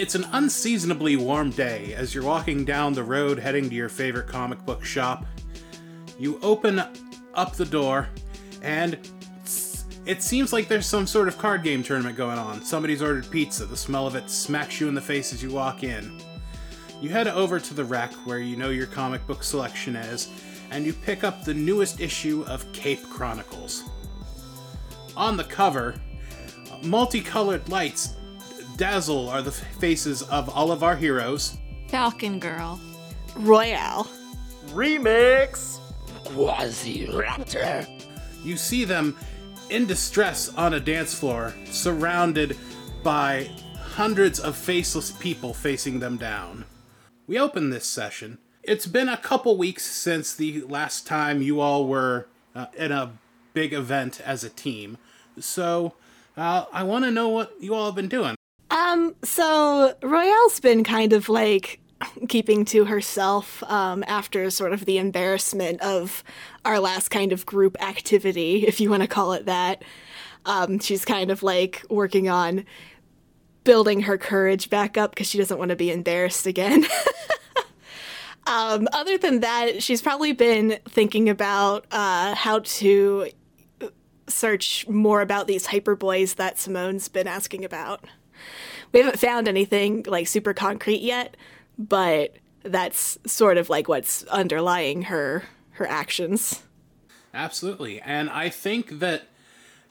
It's an unseasonably warm day as you're walking down the road heading to your favorite comic book shop. You open up the door, and it seems like there's some sort of card game tournament going on. Somebody's ordered pizza. The smell of it smacks you in the face as you walk in. You head over to the rack where you know your comic book selection is, and you pick up the newest issue of Cape Chronicles. On the cover, multicolored lights dazzle are the faces of all of our heroes. Falcon Girl. Royale. Remix! Quasi-Raptor. You see them in distress on a dance floor, surrounded by hundreds of faceless people facing them down. We open this session. It's been a couple weeks since the last time you all were uh, in a big event as a team. So, uh, I want to know what you all have been doing. Um, so Royale's been kind of like keeping to herself um, after sort of the embarrassment of our last kind of group activity, if you want to call it that. Um, she's kind of like working on building her courage back up because she doesn't want to be embarrassed again. um, other than that, she's probably been thinking about uh, how to search more about these hyperboys that Simone's been asking about. We haven't found anything like super concrete yet, but that's sort of like what's underlying her her actions. Absolutely. And I think that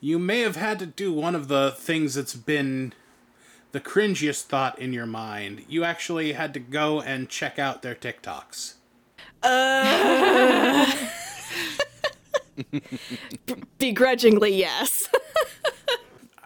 you may have had to do one of the things that's been the cringiest thought in your mind. You actually had to go and check out their TikToks. Uh, begrudgingly, yes.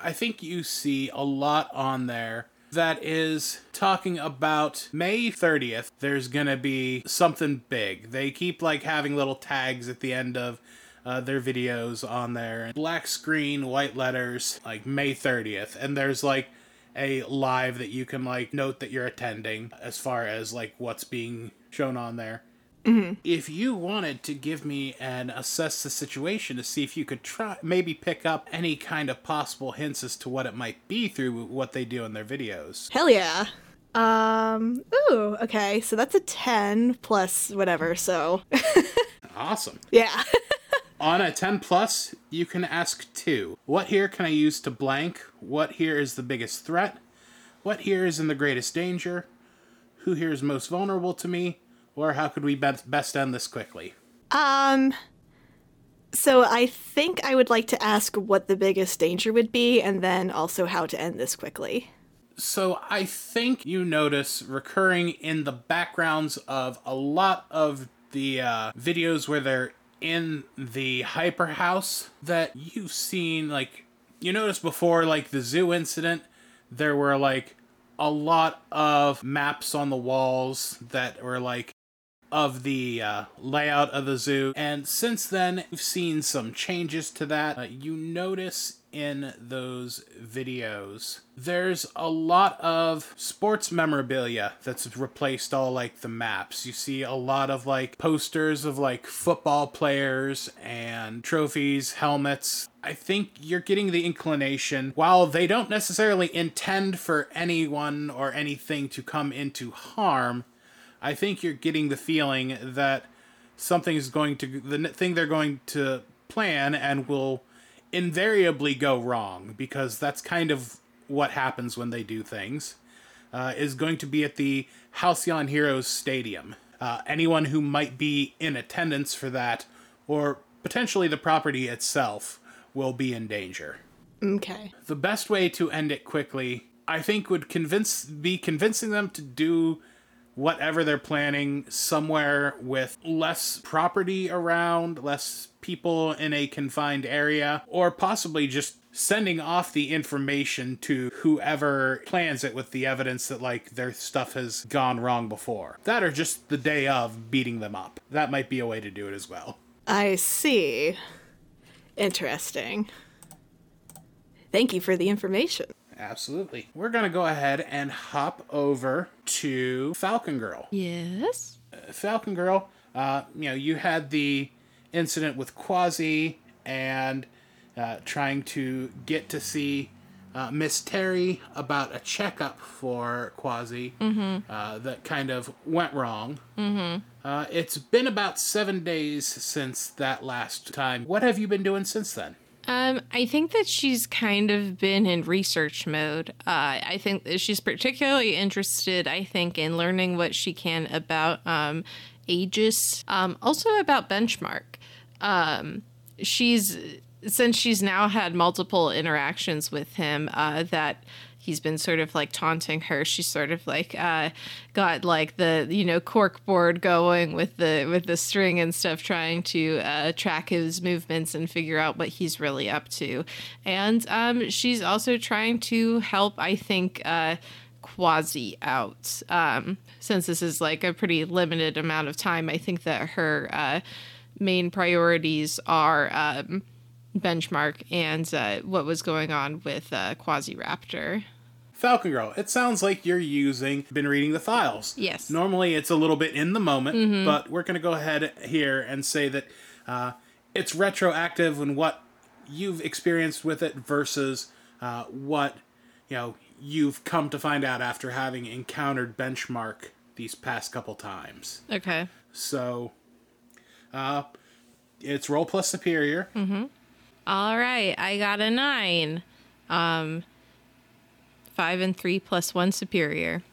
I think you see a lot on there that is talking about May 30th. There's going to be something big. They keep like having little tags at the end of uh, their videos on there. Black screen, white letters, like May 30th. And there's like a live that you can like note that you're attending as far as like what's being shown on there. Mm-hmm. If you wanted to give me and assess the situation to see if you could try, maybe pick up any kind of possible hints as to what it might be through what they do in their videos. Hell yeah. Um, ooh, okay. So that's a 10 plus whatever, so. awesome. Yeah. On a 10 plus, you can ask two. What here can I use to blank? What here is the biggest threat? What here is in the greatest danger? Who here is most vulnerable to me? Or how could we best end this quickly? Um, so I think I would like to ask what the biggest danger would be, and then also how to end this quickly. So I think you notice recurring in the backgrounds of a lot of the uh, videos where they're in the hyper house that you've seen like you noticed before like the zoo incident there were like a lot of maps on the walls that were like of the uh, layout of the zoo. And since then, we've seen some changes to that. Uh, you notice in those videos, there's a lot of sports memorabilia that's replaced all like the maps. You see a lot of like posters of like football players and trophies, helmets. I think you're getting the inclination, while they don't necessarily intend for anyone or anything to come into harm, I think you're getting the feeling that something's going to the thing they're going to plan and will invariably go wrong because that's kind of what happens when they do things. Uh, is going to be at the Halcyon Heroes Stadium. Uh, anyone who might be in attendance for that, or potentially the property itself, will be in danger. Okay. The best way to end it quickly, I think, would convince be convincing them to do whatever they're planning somewhere with less property around, less people in a confined area, or possibly just sending off the information to whoever plans it with the evidence that like their stuff has gone wrong before. That or just the day of beating them up. That might be a way to do it as well. I see. Interesting. Thank you for the information. Absolutely. We're going to go ahead and hop over to Falcon Girl. Yes. Uh, Falcon Girl, uh, you know, you had the incident with Quasi and uh, trying to get to see uh, Miss Terry about a checkup for Quasi uh, that kind of went wrong. Mm-hmm. Uh, it's been about seven days since that last time. What have you been doing since then? Um, I think that she's kind of been in research mode. Uh, I think she's particularly interested, I think, in learning what she can about um, Aegis, um, also about Benchmark. Um, she's since she's now had multiple interactions with him uh, that he's been sort of like taunting her. She's sort of like uh, got like the you know cork board going with the with the string and stuff trying to uh, track his movements and figure out what he's really up to. And um, she's also trying to help i think uh, quasi out. Um, since this is like a pretty limited amount of time i think that her uh, main priorities are um, benchmark and uh, what was going on with uh, Quasi Raptor. Falcon Girl, it sounds like you're using, been reading the files. Yes. Normally it's a little bit in the moment, but we're going to go ahead here and say that uh, it's retroactive in what you've experienced with it versus uh, what, you know, you've come to find out after having encountered Benchmark these past couple times. Okay. So, uh, it's roll plus superior. All right. I got a nine. Um, five and three plus one superior.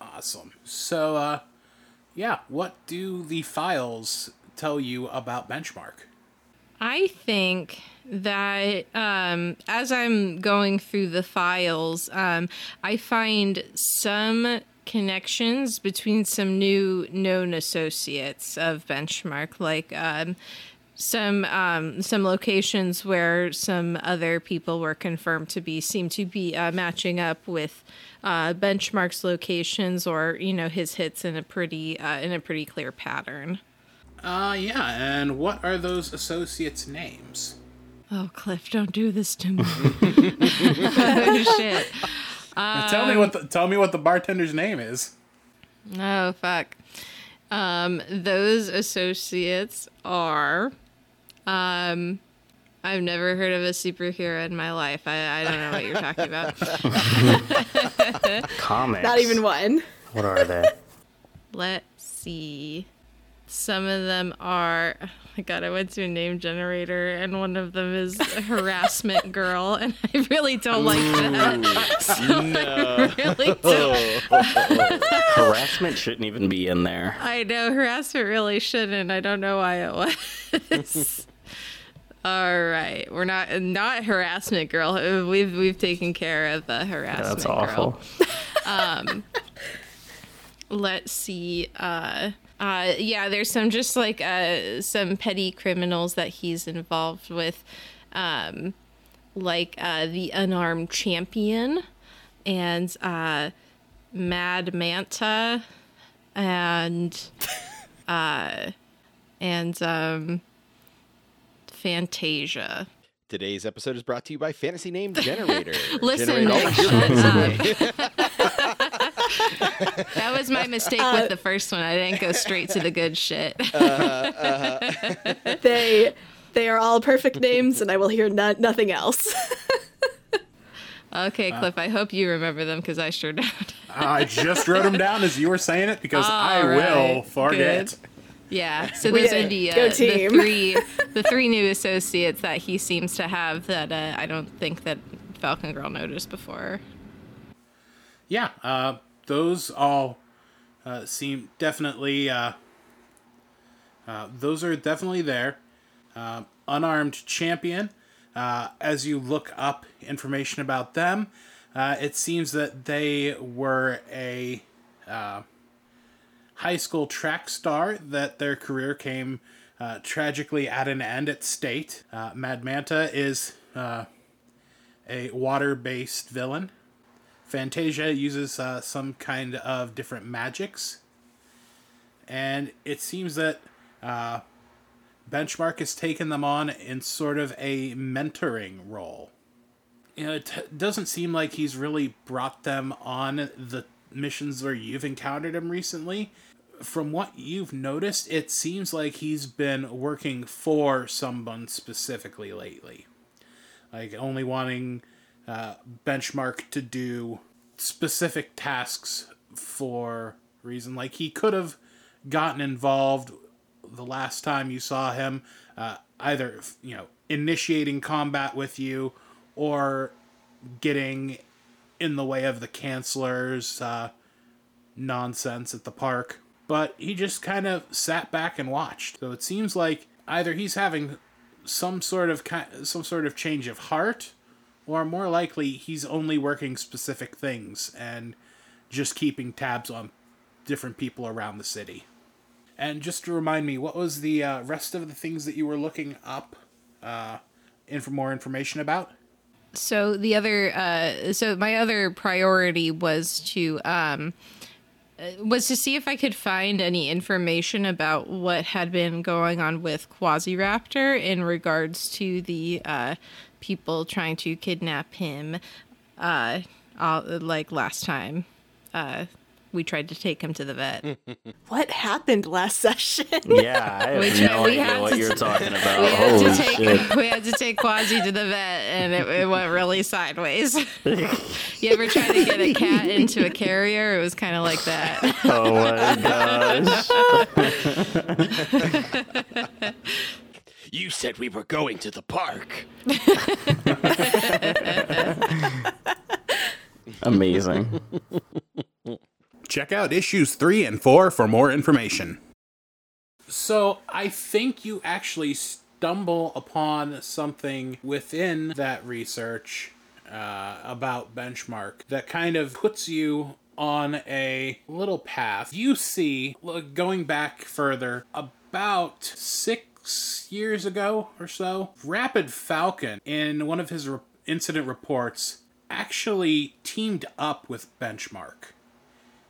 Awesome. So, uh, yeah, what do the files tell you about Benchmark? I think that um, as I'm going through the files, um, I find some connections between some new known associates of Benchmark, like um, some um, some locations where some other people were confirmed to be seem to be uh, matching up with uh, Benchmark's locations, or you know his hits in a pretty uh, in a pretty clear pattern. Uh, yeah, and what are those associates' names? Oh, Cliff, don't do this to me. oh, shit. tell me what the, tell me what the bartender's name is. Oh, fuck. Um, those associates are. Um, I've never heard of a superhero in my life. I, I don't know what you're talking about. Comics. Not even one. What are they? Let's see. Some of them are. Oh my god, I went to a name generator and one of them is harassment girl, and I really don't like that. So I really don't. Harassment shouldn't even be in there. I know harassment really shouldn't. I don't know why it was. All right, we're not not harassment girl. We've we've taken care of the harassment That's girl. awful. let's see uh uh yeah there's some just like uh some petty criminals that he's involved with um like uh the unarmed champion and uh mad manta and uh and um fantasia Today's episode is brought to you by Fantasy Name Generator. Listen, Generate Nick, shut fantasy that was my mistake with the first one i didn't go straight to the good shit uh, uh-huh. They they are all perfect names, and I will hear no- nothing else. Okay, uh, Cliff, I hope you remember them because I sure don't. I just wrote them down as you were saying it because I All will right, forget. good. Yeah, so those are the, uh, the three the three new associates that he seems to have that uh, I don't think that Falcon Girl noticed before. Yeah, uh, those all uh, seem definitely. Uh, uh, those are definitely there. Uh, unarmed champion. Uh, as you look up information about them, uh, it seems that they were a uh, high school track star. That their career came uh, tragically at an end at state. Uh, Mad Manta is uh, a water-based villain. Fantasia uses uh, some kind of different magics. And it seems that uh, Benchmark has taken them on in sort of a mentoring role. You know, it t- doesn't seem like he's really brought them on the missions where you've encountered him recently. From what you've noticed, it seems like he's been working for someone specifically lately. Like only wanting uh, benchmark to do specific tasks for reason. Like he could have gotten involved the last time you saw him, uh, either you know initiating combat with you or getting in the way of the canceller's uh, nonsense at the park. But he just kind of sat back and watched. So it seems like either he's having some sort of ki- some sort of change of heart, or more likely he's only working specific things and just keeping tabs on different people around the city. And just to remind me, what was the uh, rest of the things that you were looking up uh, in for more information about? So the other, uh, so my other priority was to um, uh, was to see if I could find any information about what had been going on with Quasiraptor in regards to the uh, people trying to kidnap him, uh, all, like last time. We tried to take him to the vet. What happened last session? Yeah, I have We no tried- we idea had what to- you're talking about. We had, Holy to take, shit. we had to take Quasi to the vet, and it, it went really sideways. you ever try to get a cat into a carrier? It was kind of like that. Oh my gosh. You said we were going to the park. Amazing. Check out issues 3 and 4 for more information. So, I think you actually stumble upon something within that research uh, about benchmark that kind of puts you on a little path. You see, going back further, about six years ago or so, Rapid Falcon, in one of his re- incident reports, actually teamed up with Benchmark.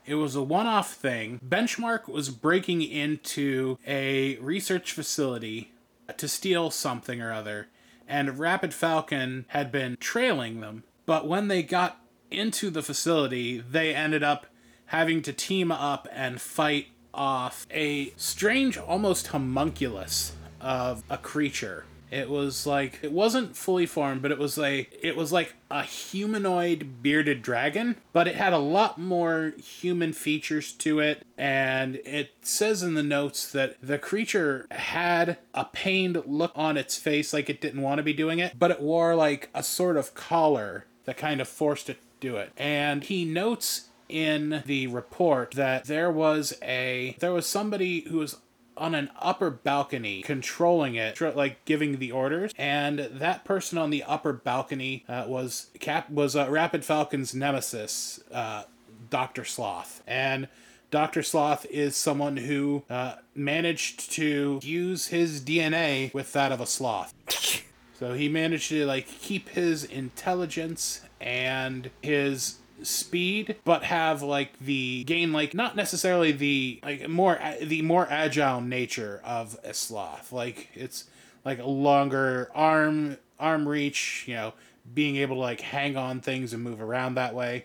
It was a one off thing. Benchmark was breaking into a research facility to steal something or other, and Rapid Falcon had been trailing them. But when they got into the facility, they ended up having to team up and fight off a strange, almost homunculus of a creature. It was like it wasn't fully formed, but it was a it was like a humanoid bearded dragon, but it had a lot more human features to it and it says in the notes that the creature had a pained look on its face like it didn't want to be doing it, but it wore like a sort of collar that kind of forced it to do it. And he notes in the report that there was a there was somebody who was on an upper balcony controlling it like giving the orders and that person on the upper balcony uh, was cap was uh, rapid falcon's nemesis uh, dr sloth. And dr sloth is someone who uh, managed to use his dna with that of a sloth. So he managed to like keep his intelligence and his speed but have like the gain like not necessarily the like more the more agile nature of a sloth like it's like a longer arm arm reach you know being able to like hang on things and move around that way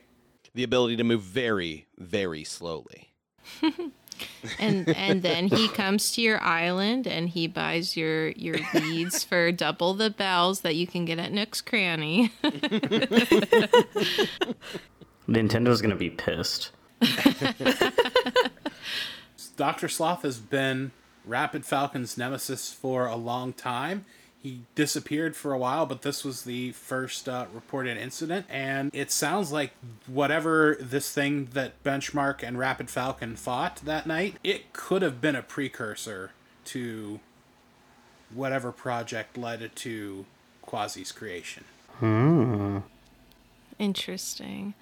The ability to move very, very slowly. and and then he comes to your island and he buys your your beads for double the bells that you can get at Nook's Cranny. Nintendo's gonna be pissed. Dr. Sloth has been Rapid Falcon's nemesis for a long time. He disappeared for a while, but this was the first uh, reported incident. And it sounds like whatever this thing that Benchmark and Rapid Falcon fought that night, it could have been a precursor to whatever project led to Quasi's creation. Hmm. Interesting.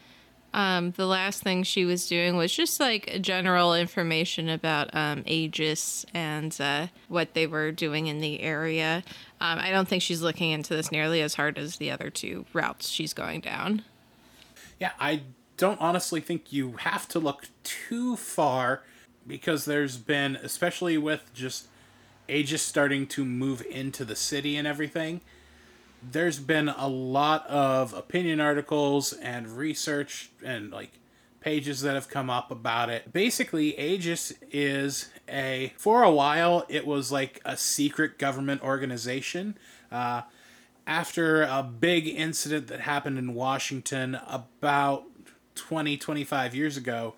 Um, the last thing she was doing was just like general information about um, Aegis and uh, what they were doing in the area. Um, I don't think she's looking into this nearly as hard as the other two routes she's going down. Yeah, I don't honestly think you have to look too far because there's been, especially with just Aegis starting to move into the city and everything, there's been a lot of opinion articles and research and like pages that have come up about it. Basically, Aegis is a for a while it was like a secret government organization. Uh, after a big incident that happened in Washington about 20, 25 years ago,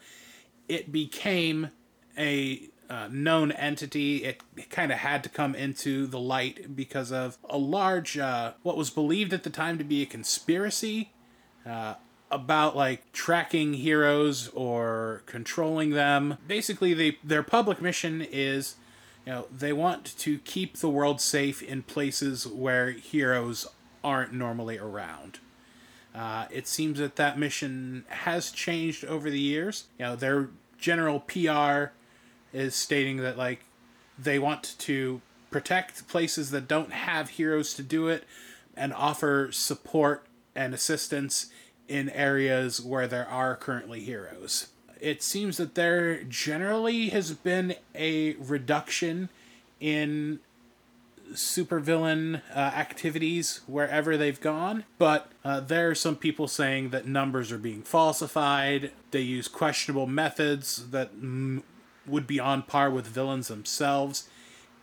it became a uh, known entity. It, it kind of had to come into the light because of a large, uh, what was believed at the time to be a conspiracy uh, about like tracking heroes or controlling them. Basically, they, their public mission is you know, they want to keep the world safe in places where heroes aren't normally around. Uh, it seems that that mission has changed over the years. You know, their general PR is stating that like they want to protect places that don't have heroes to do it and offer support and assistance in areas where there are currently heroes. It seems that there generally has been a reduction in supervillain uh, activities wherever they've gone, but uh, there are some people saying that numbers are being falsified. They use questionable methods that m- would be on par with villains themselves.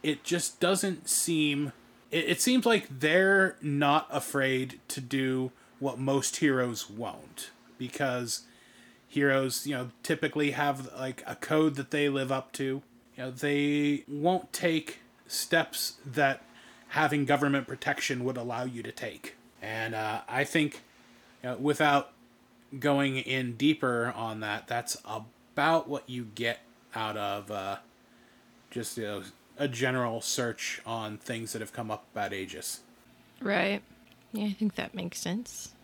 It just doesn't seem. It, it seems like they're not afraid to do what most heroes won't, because heroes, you know, typically have like a code that they live up to. You know, they won't take steps that having government protection would allow you to take. And uh, I think, you know, without going in deeper on that, that's about what you get out of uh, just you know, a general search on things that have come up about Aegis. Right. Yeah, I think that makes sense.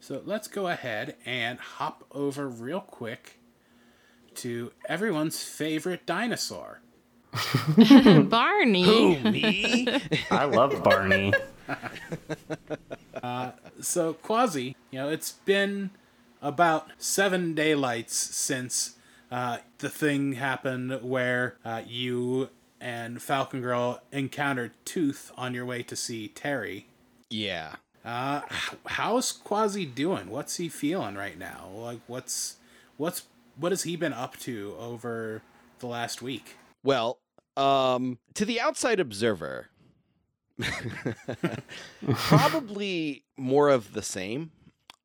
So let's go ahead and hop over real quick to everyone's favorite dinosaur. Barney. Me? I love Barney. So Quasi, you know, it's been about seven daylights since uh, the thing happened where uh, you and Falcon Girl encountered Tooth on your way to see Terry. yeah. Uh, how's Quasi doing? What's he feeling right now? Like, what's what's what has he been up to over the last week? Well, um, to the outside observer, probably more of the same.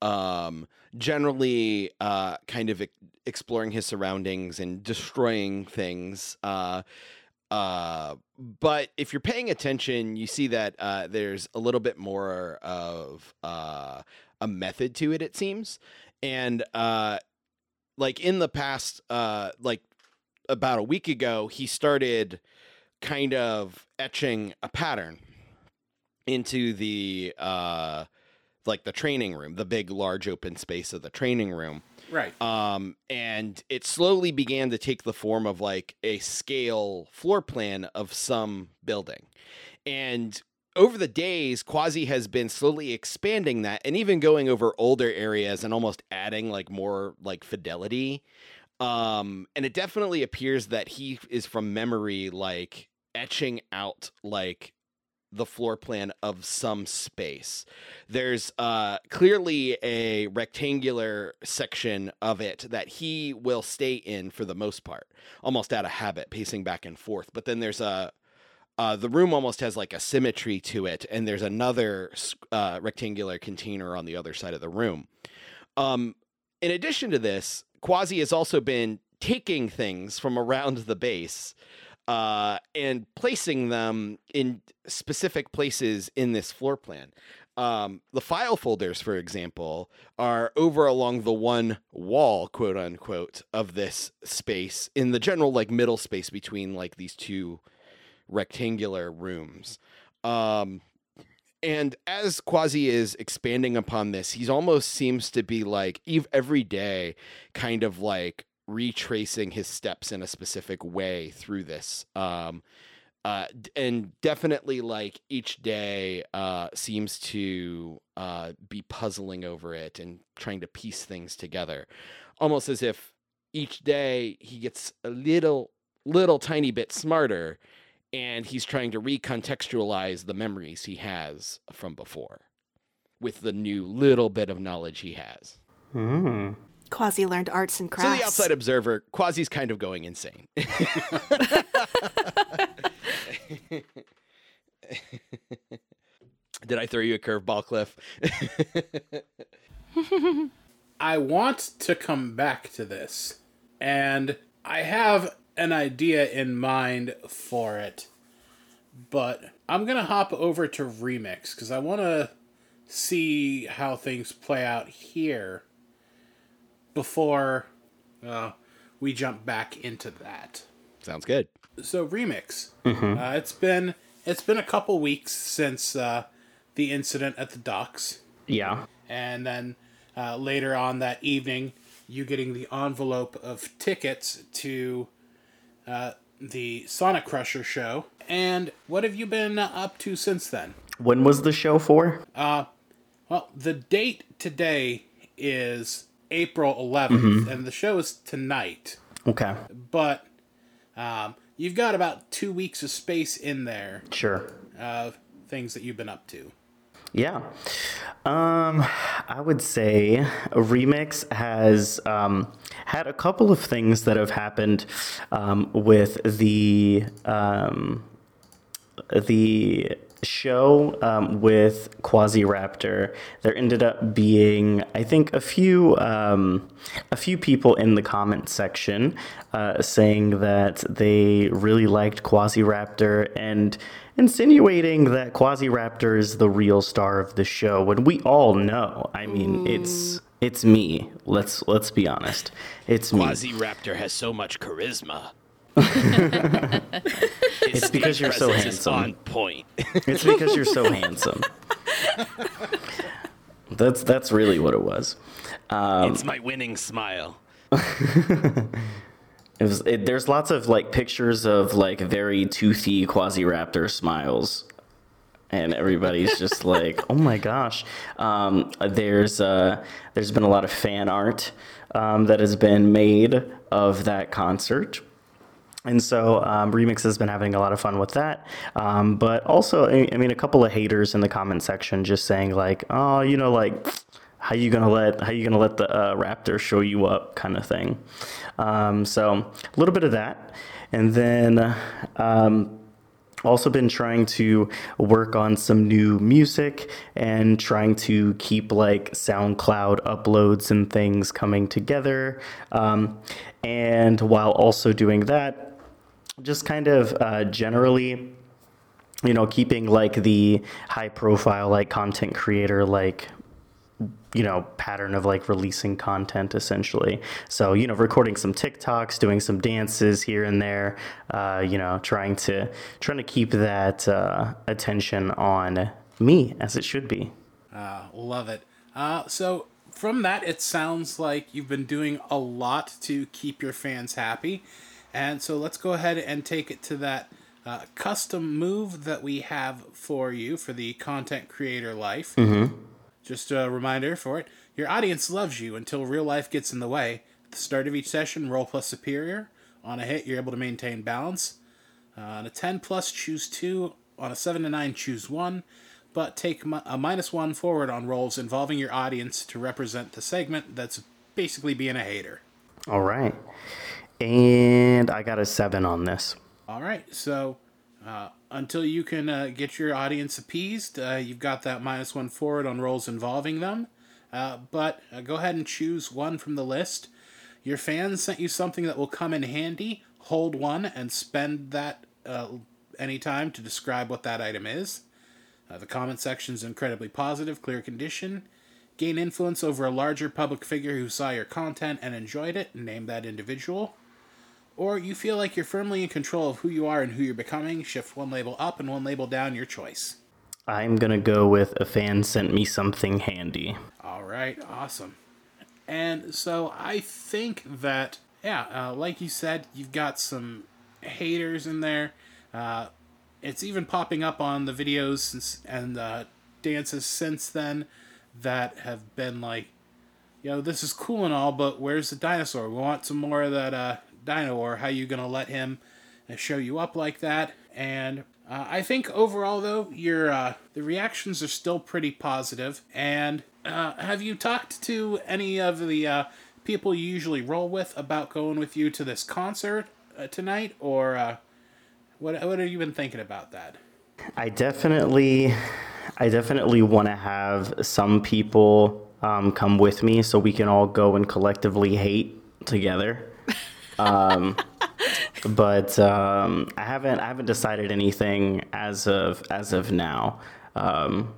Um, generally, uh, kind of exploring his surroundings and destroying things. Uh, uh, but if you're paying attention, you see that uh, there's a little bit more of uh, a method to it. It seems, and uh, like in the past, uh, like about a week ago, he started kind of etching a pattern into the uh like the training room, the big large open space of the training room. Right. Um and it slowly began to take the form of like a scale floor plan of some building. And over the days, Quasi has been slowly expanding that and even going over older areas and almost adding like more like fidelity um and it definitely appears that he is from memory like etching out like the floor plan of some space there's uh clearly a rectangular section of it that he will stay in for the most part almost out of habit pacing back and forth but then there's a uh, the room almost has like a symmetry to it, and there's another uh, rectangular container on the other side of the room. Um, in addition to this, Quasi has also been taking things from around the base uh, and placing them in specific places in this floor plan. Um, the file folders, for example, are over along the one wall, quote unquote, of this space in the general like middle space between like these two rectangular rooms. Um, and as Quasi is expanding upon this, he's almost seems to be like every day, kind of like retracing his steps in a specific way through this. Um, uh, and definitely like each day uh, seems to uh, be puzzling over it and trying to piece things together, almost as if each day he gets a little, little tiny bit smarter and he's trying to recontextualize the memories he has from before with the new little bit of knowledge he has. Hmm. Quasi learned arts and crafts. So the outside observer, Quasi's kind of going insane. Did I throw you a curveball, Cliff? I want to come back to this, and I have an idea in mind for it, but I'm gonna hop over to Remix because I want to see how things play out here before uh, we jump back into that. Sounds good. So Remix, uh, it's been it's been a couple weeks since uh, the incident at the docks Yeah. and then uh, later on that evening, you getting the envelope of tickets to uh, the Sonic Crusher show. And what have you been up to since then? When was the show for? Uh, well, the date today is April 11th, and the show is tonight. Okay. But um, you've got about two weeks of space in there Sure. of things that you've been up to. Yeah. Um, I would say Remix has um, had a couple of things that have happened um, with the um, the show um, with Quasi-Raptor, there ended up being, I think, a few um, a few people in the comment section uh, saying that they really liked Quasi-Raptor and insinuating that Quasi-Raptor is the real star of the show. When we all know, I mean, it's it's me. Let's let's be honest. It's me. Quasi Raptor has so much charisma. It's because you're so handsome. on point. It's because you're so handsome. That's that's really what it was. it's my winning smile. It was. It, there's lots of like pictures of like very toothy Quasi-Raptor smiles, and everybody's just like, "Oh my gosh!" Um, there's uh, there's been a lot of fan art um, that has been made of that concert. And so um, Remix has been having a lot of fun with that. Um, but also, I mean, a couple of haters in the comment section just saying like, oh, you know, like, how you gonna let how you gonna let the uh, Raptor show you up, kind of thing. Um, so a little bit of that, and then. Um, also been trying to work on some new music and trying to keep like SoundCloud uploads and things coming together. Um, and while also doing that, just kind of uh, generally, you know, keeping like the high profile, like content creator, like you know pattern of like releasing content essentially. So you know recording some tiktoks doing some dances here and there uh, you know trying to trying to keep that uh, attention on me as it should be. Uh, love it. Uh, so from that, it sounds like you've been doing a lot to keep your fans happy, and so let's go ahead and take it to that uh, custom move that we have for you for the content creator life. Just a reminder for it: your audience loves you until real life gets in the way. At the start of each session, roll plus superior. On a hit, you're able to maintain balance. Uh, on a 10 plus, choose 2. On a 7 to 9, choose 1. But take mi- a minus 1 forward on rolls involving your audience to represent the segment that's basically being a hater. all right and i got a seven on this All right, so uh, until you can uh, get your audience appeased, uh, you've got that minus 1 forward on rolls involving them. Uh, but uh, go ahead and choose one from the list. Your fans sent you something that will come in handy. Hold one and spend that uh, anytime to describe what that item is. The comment section is incredibly positive, clear condition. Gain influence over a larger public figure who saw your content and enjoyed it. Name that individual. Or you feel like you're firmly in control of who you are and who you're becoming. Shift one label up and one label down, your choice. i'm gonna go with a fan sent me something handy All right, awesome. And so I think that, yeah, uh, like you said, you've got some haters in there. Uh, it's even popping up on the videos since, and uh, dances since then that have been like, you know, this is cool and all, but where's the dinosaur? We want some more of that uh, dino, or how you gonna let him uh, show you up like that? And uh, I think overall, though, your uh, the reactions are still pretty positive. And uh, have you talked to any of the uh, people you usually roll with about going with you to this concert uh, tonight, or what? What have you been thinking about that? I definitely I definitely want to have some people um, come with me so we can all go and collectively hate together. Um, but um, I haven't I haven't decided anything as of as of now. Um,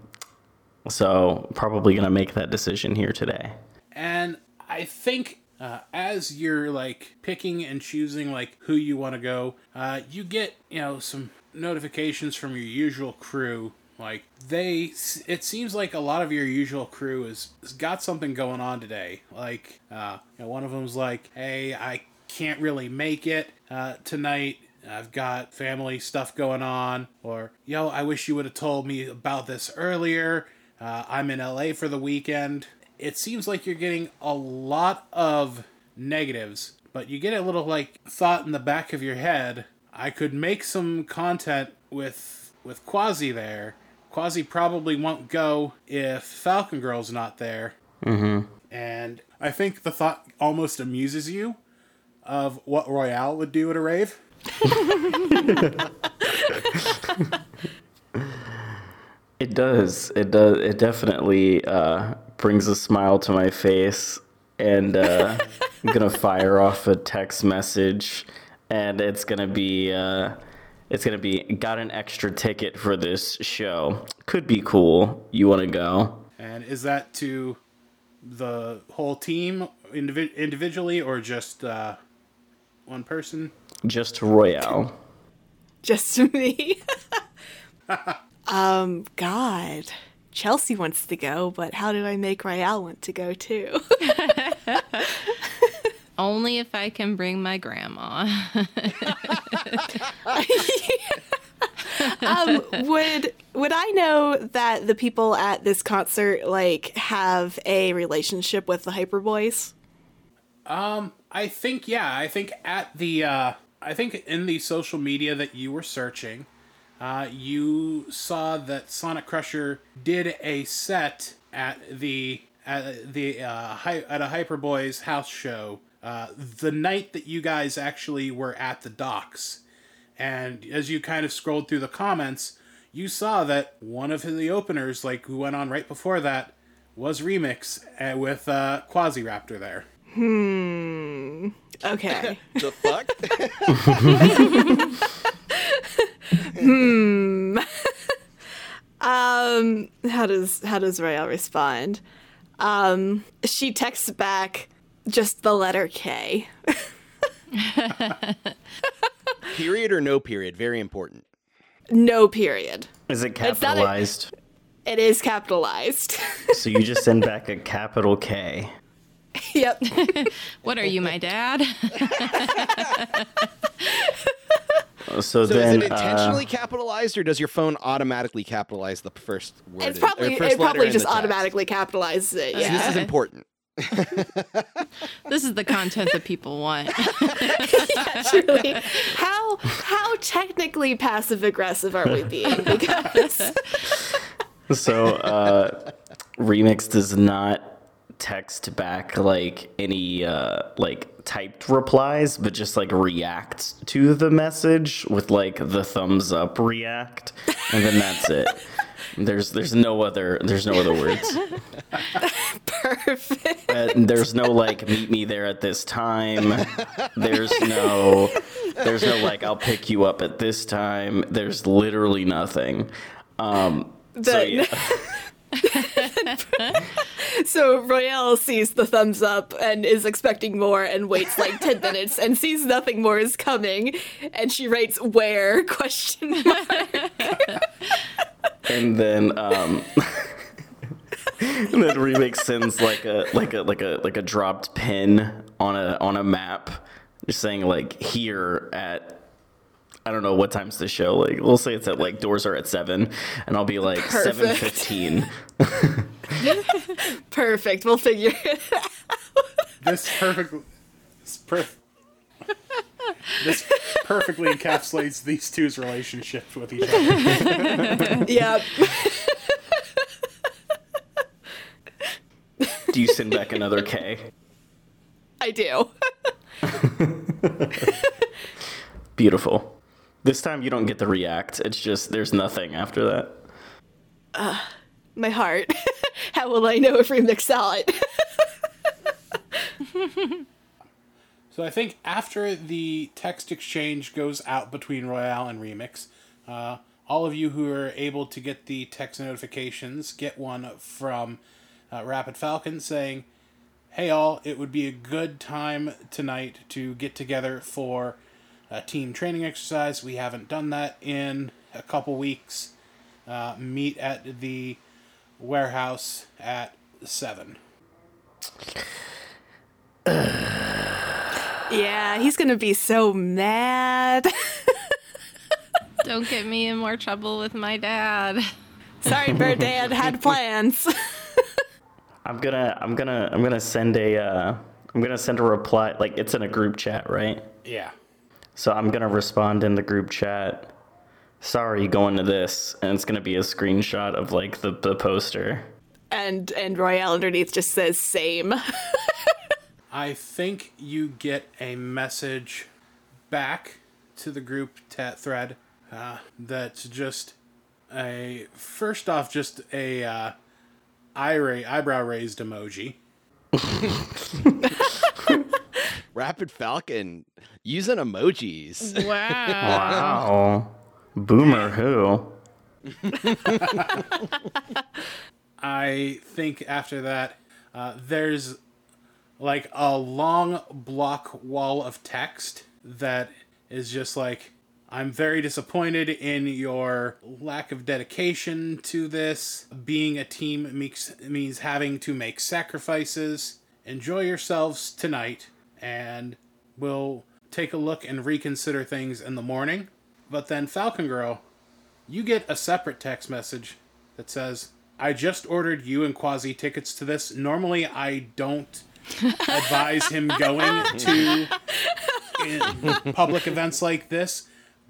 so probably gonna make that decision here today. And I think uh, as you're like picking and choosing like who you want to go, uh, you get you know some notifications from your usual crew. Like they, it seems like a lot of your usual crew is got something going on today. Like uh, you know, one of them's like, "Hey, I can't really make it uh, tonight." I've got family stuff going on, or yo, I wish you would have told me about this earlier. Uh, I'm in LA for the weekend. It seems like you're getting a lot of negatives, but you get a little like thought in the back of your head. I could make some content with with Quasi there. Quasi probably won't go if Falcon Girl's not there. Mm-hmm. And I think the thought almost amuses you of what Royale would do at a rave. It does. It does. It definitely uh, brings a smile to my face, and uh, I'm gonna fire off a text message, and it's gonna be. Uh, it's gonna be got an extra ticket for this show. Could be cool. You want to go? And is that to the whole team indivi- individually or just uh, one person? Just Royale. Just me. um, God. Chelsea wants to go, but how did I make Royale want to go too? Only if I can bring my grandma. um, would would I know that the people at this concert like have a relationship with the Hyper Boys? Um, I think yeah. I think at the uh, I think in the social media that you were searching, uh, you saw that Sonic Crusher did a set at the at the uh, hy- at a Hyper Boys house show uh, the night that you guys actually were at the docks. And as you kind of scrolled through the comments, you saw that one of the openers, like who went on right before that, was Remix uh, with uh, Quasiraptor there. Hmm. Okay. the fuck? hmm. um. How does how does Royale respond? Um. She texts back just the letter K. period or no period? Very important. No period. Is it It's not a- capitalized? It is capitalized. so you just send back a capital K. yep. what are you, my dad? So, So then, is it uh, intentionally capitalized, or does your phone automatically capitalize the first word? It's in- probably first it probably just automatically capitalizes it. So this is important. this is the content that people want. Truly. How how technically passive aggressive are we being? Because So, uh, Remix does not text back like any uh, like typed replies, but just like reacts to the message with like the thumbs up react, and then that's it. There's there's no other there's no other words. perfect. Uh, there's no like meet me there at this time. There's no there's no like I'll pick you up at this time. There's literally nothing. Um, so yeah. So Royale sees the thumbs up and is expecting more and waits like 10 minutes and sees nothing more is coming and she writes where question mark. and then um and then remix sends like a like a like a like a dropped pin on a on a map just saying like here at I don't know what time's the show. Like we'll say it's at like doors are at seven, and I'll be like seven fifteen. Perfect. We'll figure it out. This perfect, this, perf- this perfectly encapsulates these two's relationship with each other. Yep. Do you send back another K? I do. Beautiful. This time you don't get the react. It's just there's nothing after that. My heart. How will I know if Remix saw it? So I think after the text exchange goes out between Royale and Remix, uh, all of you who are able to get the text notifications get one from uh, Rapid Falcon saying, "Hey all, it would be a good time tonight to get together for a team training exercise. We haven't done that in a couple weeks. Uh, meet at the warehouse at seven. yeah, he's gonna be so mad. Don't get me in more trouble with my dad. Sorry, Bird Dad had plans. I'm gonna I'm gonna I'm gonna send a uh, I'm gonna send a reply like it's in a group chat, right? Yeah. So I'm gonna respond in the group chat. Sorry, going to this, and it's gonna be a screenshot of like the, the poster. and and Royale underneath just says same. I think you get a message back to the group tat thread uh, that's just a first off just a uh, eye ra- eyebrow raised emoji. Rapid Falcon using emojis. Wow. Wow. Boomer who? I think after that, uh, there's like a long block wall of text that is just like, I'm very disappointed in your lack of dedication to this. Being a team makes, means having to make sacrifices. Enjoy yourselves tonight, and we'll take a look and reconsider things in the morning. But then, Falcon Girl, you get a separate text message that says, I just ordered you and Quasi tickets to this. Normally, I don't advise him going to public events like this,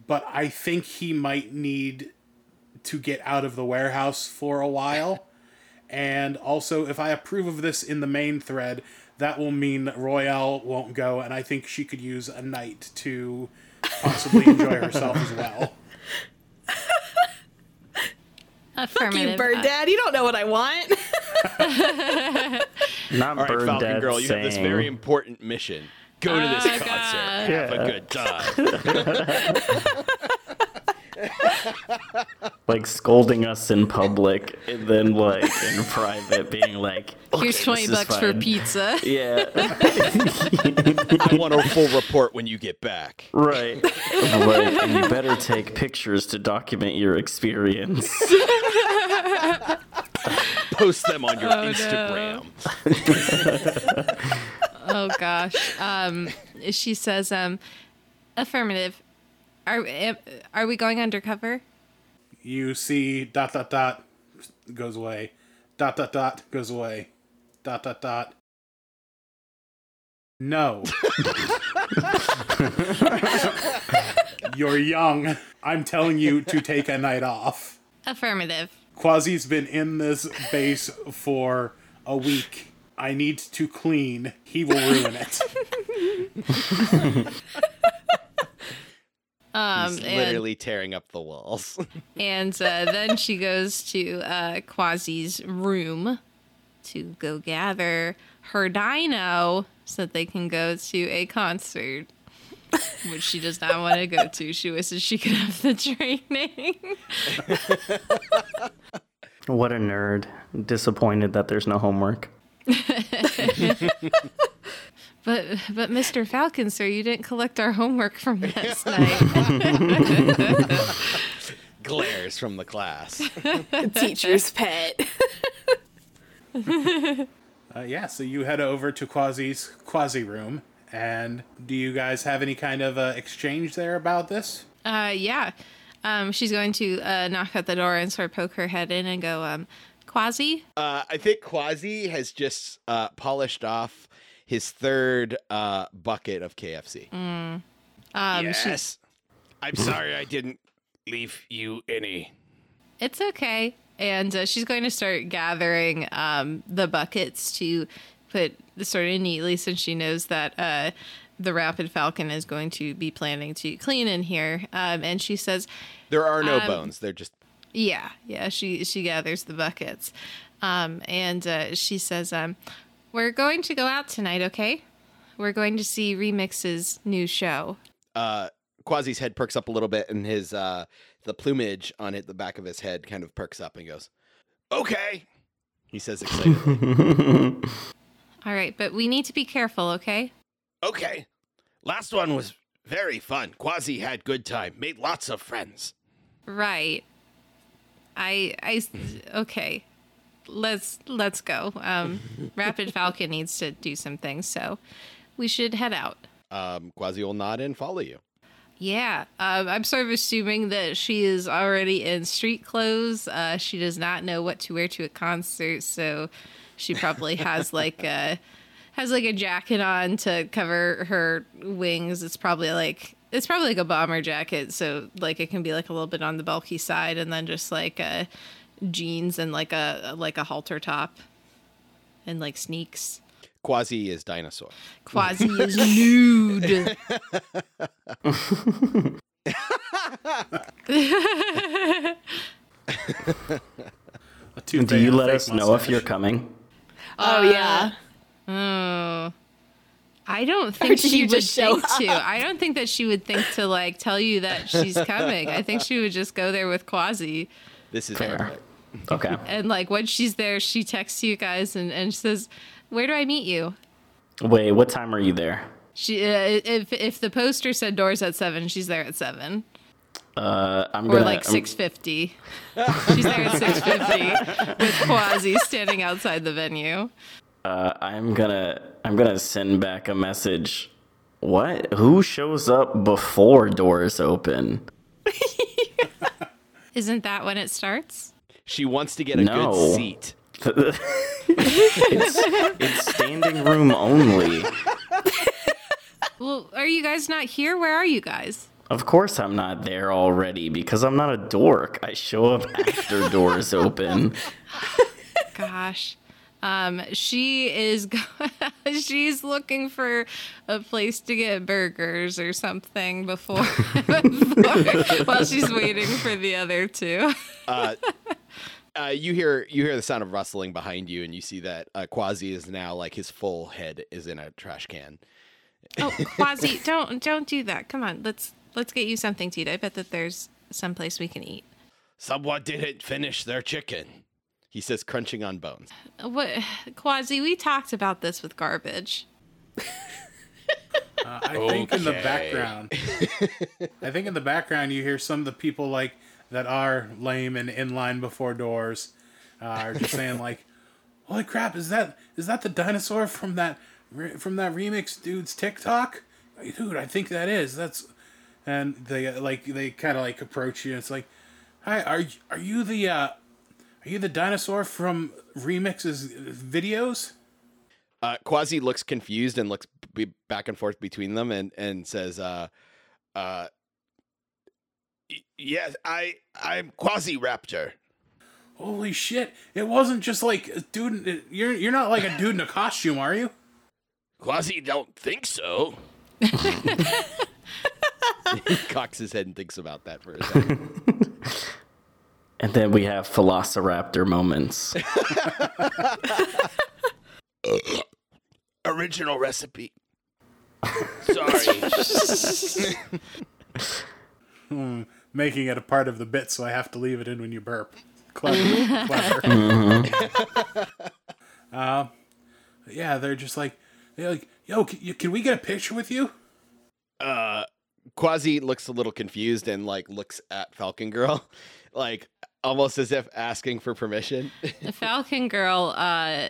but I think he might need to get out of the warehouse for a while. And also, if I approve of this in the main thread, that will mean that Royale won't go, and I think she could use a night to possibly enjoy herself as well. Fuck you, Bird Dad. You don't know what I want. Not All right, Bird Falcon Dad Girl, you have this very important mission. Go to this Oh, concert. God. Have a good time. like scolding us in public and then like in private being like Here's 20 this is bucks for pizza. Yeah, I want a full report when you get back. right. like, and you better take pictures to document your experience. Post them on your Oh, no. Instagram. Oh gosh. Um, she says, um, affirmative. Are are we going undercover? you see dot dot dot goes away. Dot dot dot goes away. Dot dot dot. No. You're young. I'm telling you to take a night off. Affirmative. quasi's been in this base for a week. I need to clean. He will ruin it Um, He's and, literally tearing up the walls. and uh, then she goes to uh, Quasi's room to go gather her dino so that they can go to a concert. Which she does not want to go to. She wishes she could have the training. What a nerd. Disappointed that there's no homework. But but Mr. Falcon, sir, you didn't collect our homework from last night. Glares from the class. Teacher's pet. Uh, yeah, so you head over to Quasi's Quasi room, and do you guys have any kind of uh, exchange there about this? Uh, yeah. Um, she's going to uh, knock at the door and sort of poke her head in and go, um, Quasi? Uh, I think Quasi has just uh, polished off his third uh, bucket of KFC. Um, she- yes. I'm sorry I didn't leave you any. it's okay. And uh, she's going to start gathering um, the buckets to put sort of neatly since she knows that uh, the Rapid Falcon is going to be planning to clean in here. Um, and she says, There are no Um, bones. They're just Yeah, yeah. She she gathers the buckets, um, and uh, she says, um, "We're going to go out tonight, okay? We're going to see Remix's new show." Uh, Quasi's head perks up a little bit, and his uh, the plumage on it, the back of his head, kind of perks up and goes, "Okay," he says excitedly. All right, but we need to be careful, okay? okay, last one was very fun. Quasi had good time, made lots of friends. Right. I I okay. Let's let's go. Um, Rapid Falcon needs to do some things, so we should head out. Um, Quasi will nod and follow you. Yeah, um, I'm sort of assuming that she is already in street clothes. Uh, she does not know what to wear to a concert, so she probably has like a has like a jacket on to cover her wings. It's probably like it's probably like a bomber jacket, so like it can be like a little bit on the bulky side, and then just like uh, jeans and like a like a halter top and like sneaks. Quasi is dinosaur. Quasi is nude. A two Do you let fake us know if you're coming? Uh, oh yeah. Oh. I don't think she would just show think to. I don't think that she would think to like tell you that she's coming. I think she would just go there with Quasi. This is Fair. perfect. Okay. And like when she's there, she texts you guys and, and says, Where do I meet you? Wait, what time are you there? She uh, if if the poster said doors at seven, she's there at seven. Uh, I'm Or gonna. like six fifty. she's there at six fifty with Quasi standing outside the venue. Uh, I'm gonna. I'm gonna send back a message. What? Who shows up before doors open? Isn't that when it starts? She wants to get a No. good seat. it's, it's standing room only. Well, are you guys not here? Where are you guys? Of course, I'm not there already because I'm not a dork. I show up after doors open. Gosh. Um, she is go- she's looking for a place to get burgers or something before, before while she's waiting for the other two. Uh, you hear you hear the sound of rustling behind you, and you see that uh, Quasi is now like his full head is in a trash can. Oh, Quasi, don't don't do that. Come on, let's let's get you something to eat. I bet that there's some place we can eat. Someone didn't finish their chicken. He says, crunching on bones. What, Quasi? We talked about this with garbage. Uh, I think in the background, I think in the background you hear some of the people like that are lame and in line before doors uh, are just saying like, "Holy crap! Is that is that the dinosaur from that from that remix dude's TikTok? Dude, I think that is. That's." And they uh, like they kind of like approach you. And it's like, "Hi, are are you the uh, are you the dinosaur from remixes videos?" Uh, Quasi looks confused and looks b- back and forth between them, and and says, uh, uh, "Y- "Yes, I I'm Quasiraptor." Holy shit! It wasn't just like a dude. You're you're not like a dude in a costume, are you? Quasi don't think so. he cocks his head and thinks about that for a second. And then we have Velociraptor moments. Original recipe. Sorry. Hmm. Making it a part of the bit, so I have to leave it in when you burp. Clever, clever. uh, yeah, they're just like, they're like, yo, can, you, can we get a picture with you? uh Quasi looks a little confused and like looks at Falcon Girl, like almost as if asking for permission. The Falcon Girl uh,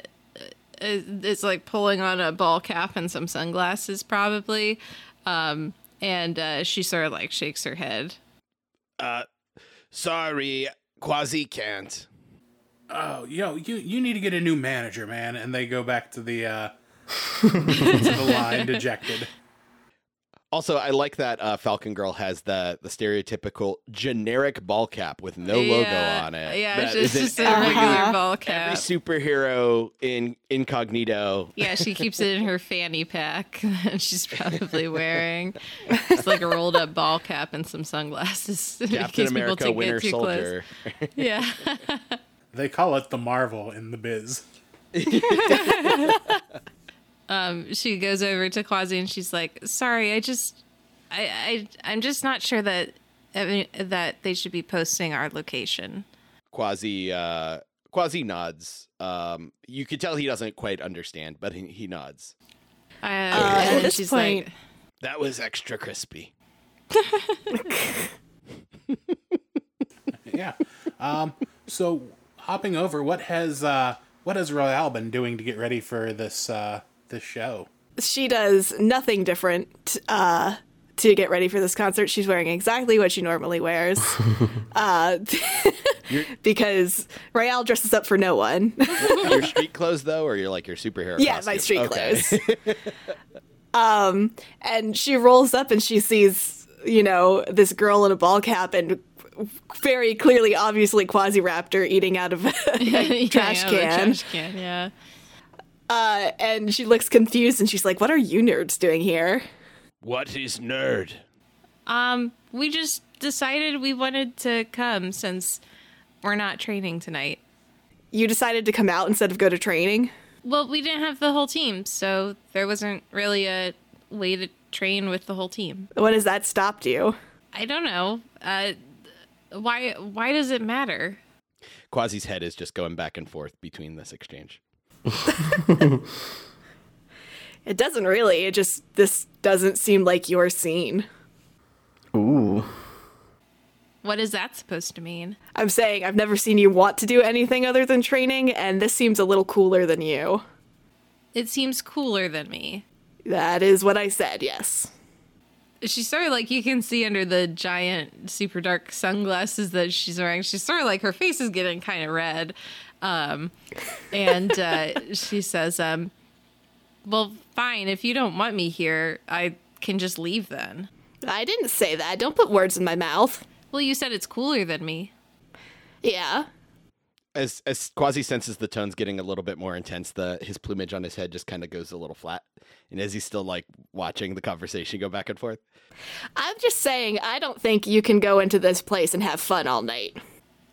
is, is like pulling on a ball cap and some sunglasses, probably. Um, and uh, she sort of like shakes her head. Uh sorry, Quasi can't. Oh, yo, you you need to get a new manager, man. And they go back to the uh, to the line, dejected. Also, I like that uh, Falcon Girl has the the stereotypical generic ball cap with no logo on it. Yeah, That it's is just, in just a regular Uh-huh. ball Every superhero in incognito. Yeah, she keeps it in her fanny pack that she's probably wearing. It's like a rolled up ball cap and some sunglasses. in Captain people America, take- get Winter too close. Soldier. Yeah. They call it the Marvel in the biz. Um, she goes over to Quasi and she's like, "Sorry, I just, I, I, I'm just not sure that I mean, that they should be posting our location." Quasi uh, Quasi nods. Um, you could tell he doesn't quite understand, but he, he nods. Uh, at and this she's point- like, That was extra crispy. Yeah. Um, so hopping over, what has uh, what has Royale been doing to get ready for this uh, this show? She does nothing different uh, to get ready for this concert. She's wearing exactly what she normally wears. uh, because Royale dresses up for no one. your street clothes though, or you're like your superhero? yeah, costume? my street Okay. clothes. um, and she rolls up and she sees, you know, this girl in a ball cap and very clearly, obviously, Quasiraptor eating out of a Yeah, trash yeah, can. trash can, yeah. Uh, and she looks confused and she's like, "What are you nerds doing here?" What is nerd? Um, we just decided we wanted to come since we're not training tonight. You decided to come out instead of go to training. Well, we didn't have the whole team, so there wasn't really a way to train with the whole team. What has that stopped you? I don't know. Uh, why? Why does it matter? Quasi's head is just going back and forth between this exchange. It doesn't really. It just this doesn't seem like your scene. Ooh. What is that supposed to mean? I'm saying I've never seen you want to do anything other than training, and this seems a little cooler than you. It seems cooler than me. That is what I said. Yes. She's sort of like you can see under the giant, super dark sunglasses that she's wearing. She's sort of like her face is getting kind of red, um, and uh, she says, um, "Well, fine. If you don't want me here, I can just leave then." I didn't say that. Don't put words in my mouth. Well, you said it's cooler than me. Yeah. As as Quasi senses the tone's getting a little bit more intense, the his plumage on his head just kind of goes a little flat. And as he's still like watching the conversation go back and forth, I'm just saying I don't think you can go into this place and have fun all night.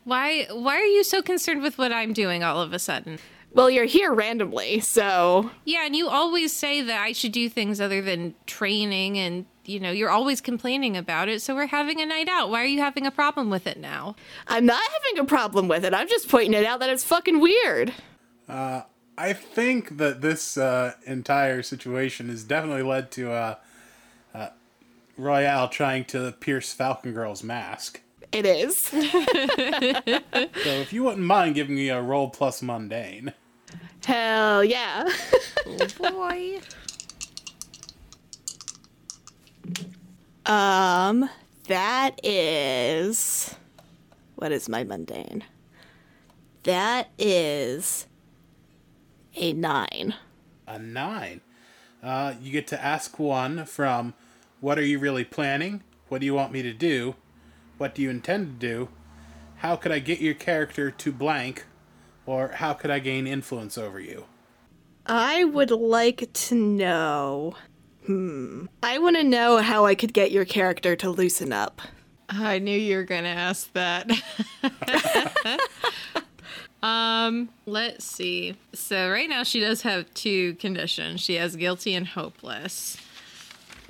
Why? Why are you so concerned with what I'm doing all of a sudden? Well, you're here randomly, so Yeah, and you always say that I should do things other than training, and you know you're always complaining about it. So we're having a night out. Why are you having a problem with it now? I'm not having a problem with it. I'm just pointing it out that it's fucking weird. I think that this uh, entire situation has definitely led to uh, uh, Royale trying to pierce Falcon Girl's mask. It is. So if you wouldn't mind giving me a roll plus mundane. Hell yeah. Boy. Um, that is. What is my mundane? That is a nine. A nine. Uh, you get to ask one from what are you really planning? What do you want me to do? What do you intend to do? How could I get your character to blank? Or how could I gain influence over you? I would like to know. Hmm. I want to know how I could get your character to loosen up. I knew you were gonna ask that. um, let's see. So right now she does have two conditions. She has guilty and hopeless.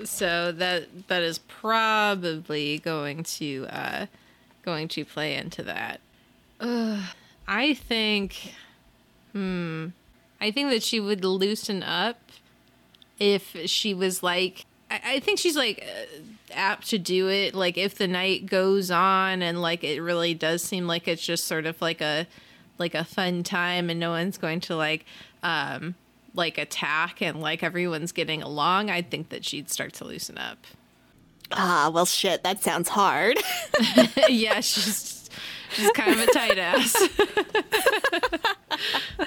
So that that is probably going to uh going to play into that. Ugh, I think hmm I think that she would loosen up if she was like I, I think she's like uh, apt to do it like if the night goes on and like it really does seem like it's just sort of like a like a fun time and no one's going to like um like attack and like everyone's getting along i think that she'd start to loosen up Ah, well, shit, that sounds hard. yeah she's she's kind of a tight ass Hey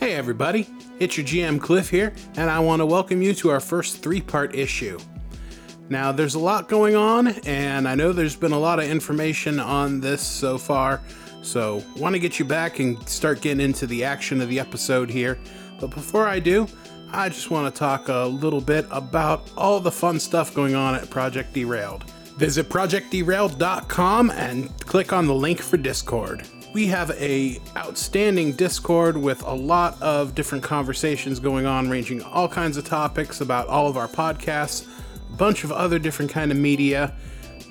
Hey everybody, it's your GM Cliff here, and I want to welcome you to our first three part issue. Now, there's a lot going on, and I know there's been a lot of information on this so far, so want to get you back and start getting into the action of the episode here. But before I do, I just want to talk a little bit about all the fun stuff going on at Project Derailed. Visit projectderailed.com and click on the link for Discord. We have a outstanding Discord with a lot of different conversations going on ranging all kinds of topics about all of our podcasts, a bunch of other different kind of media,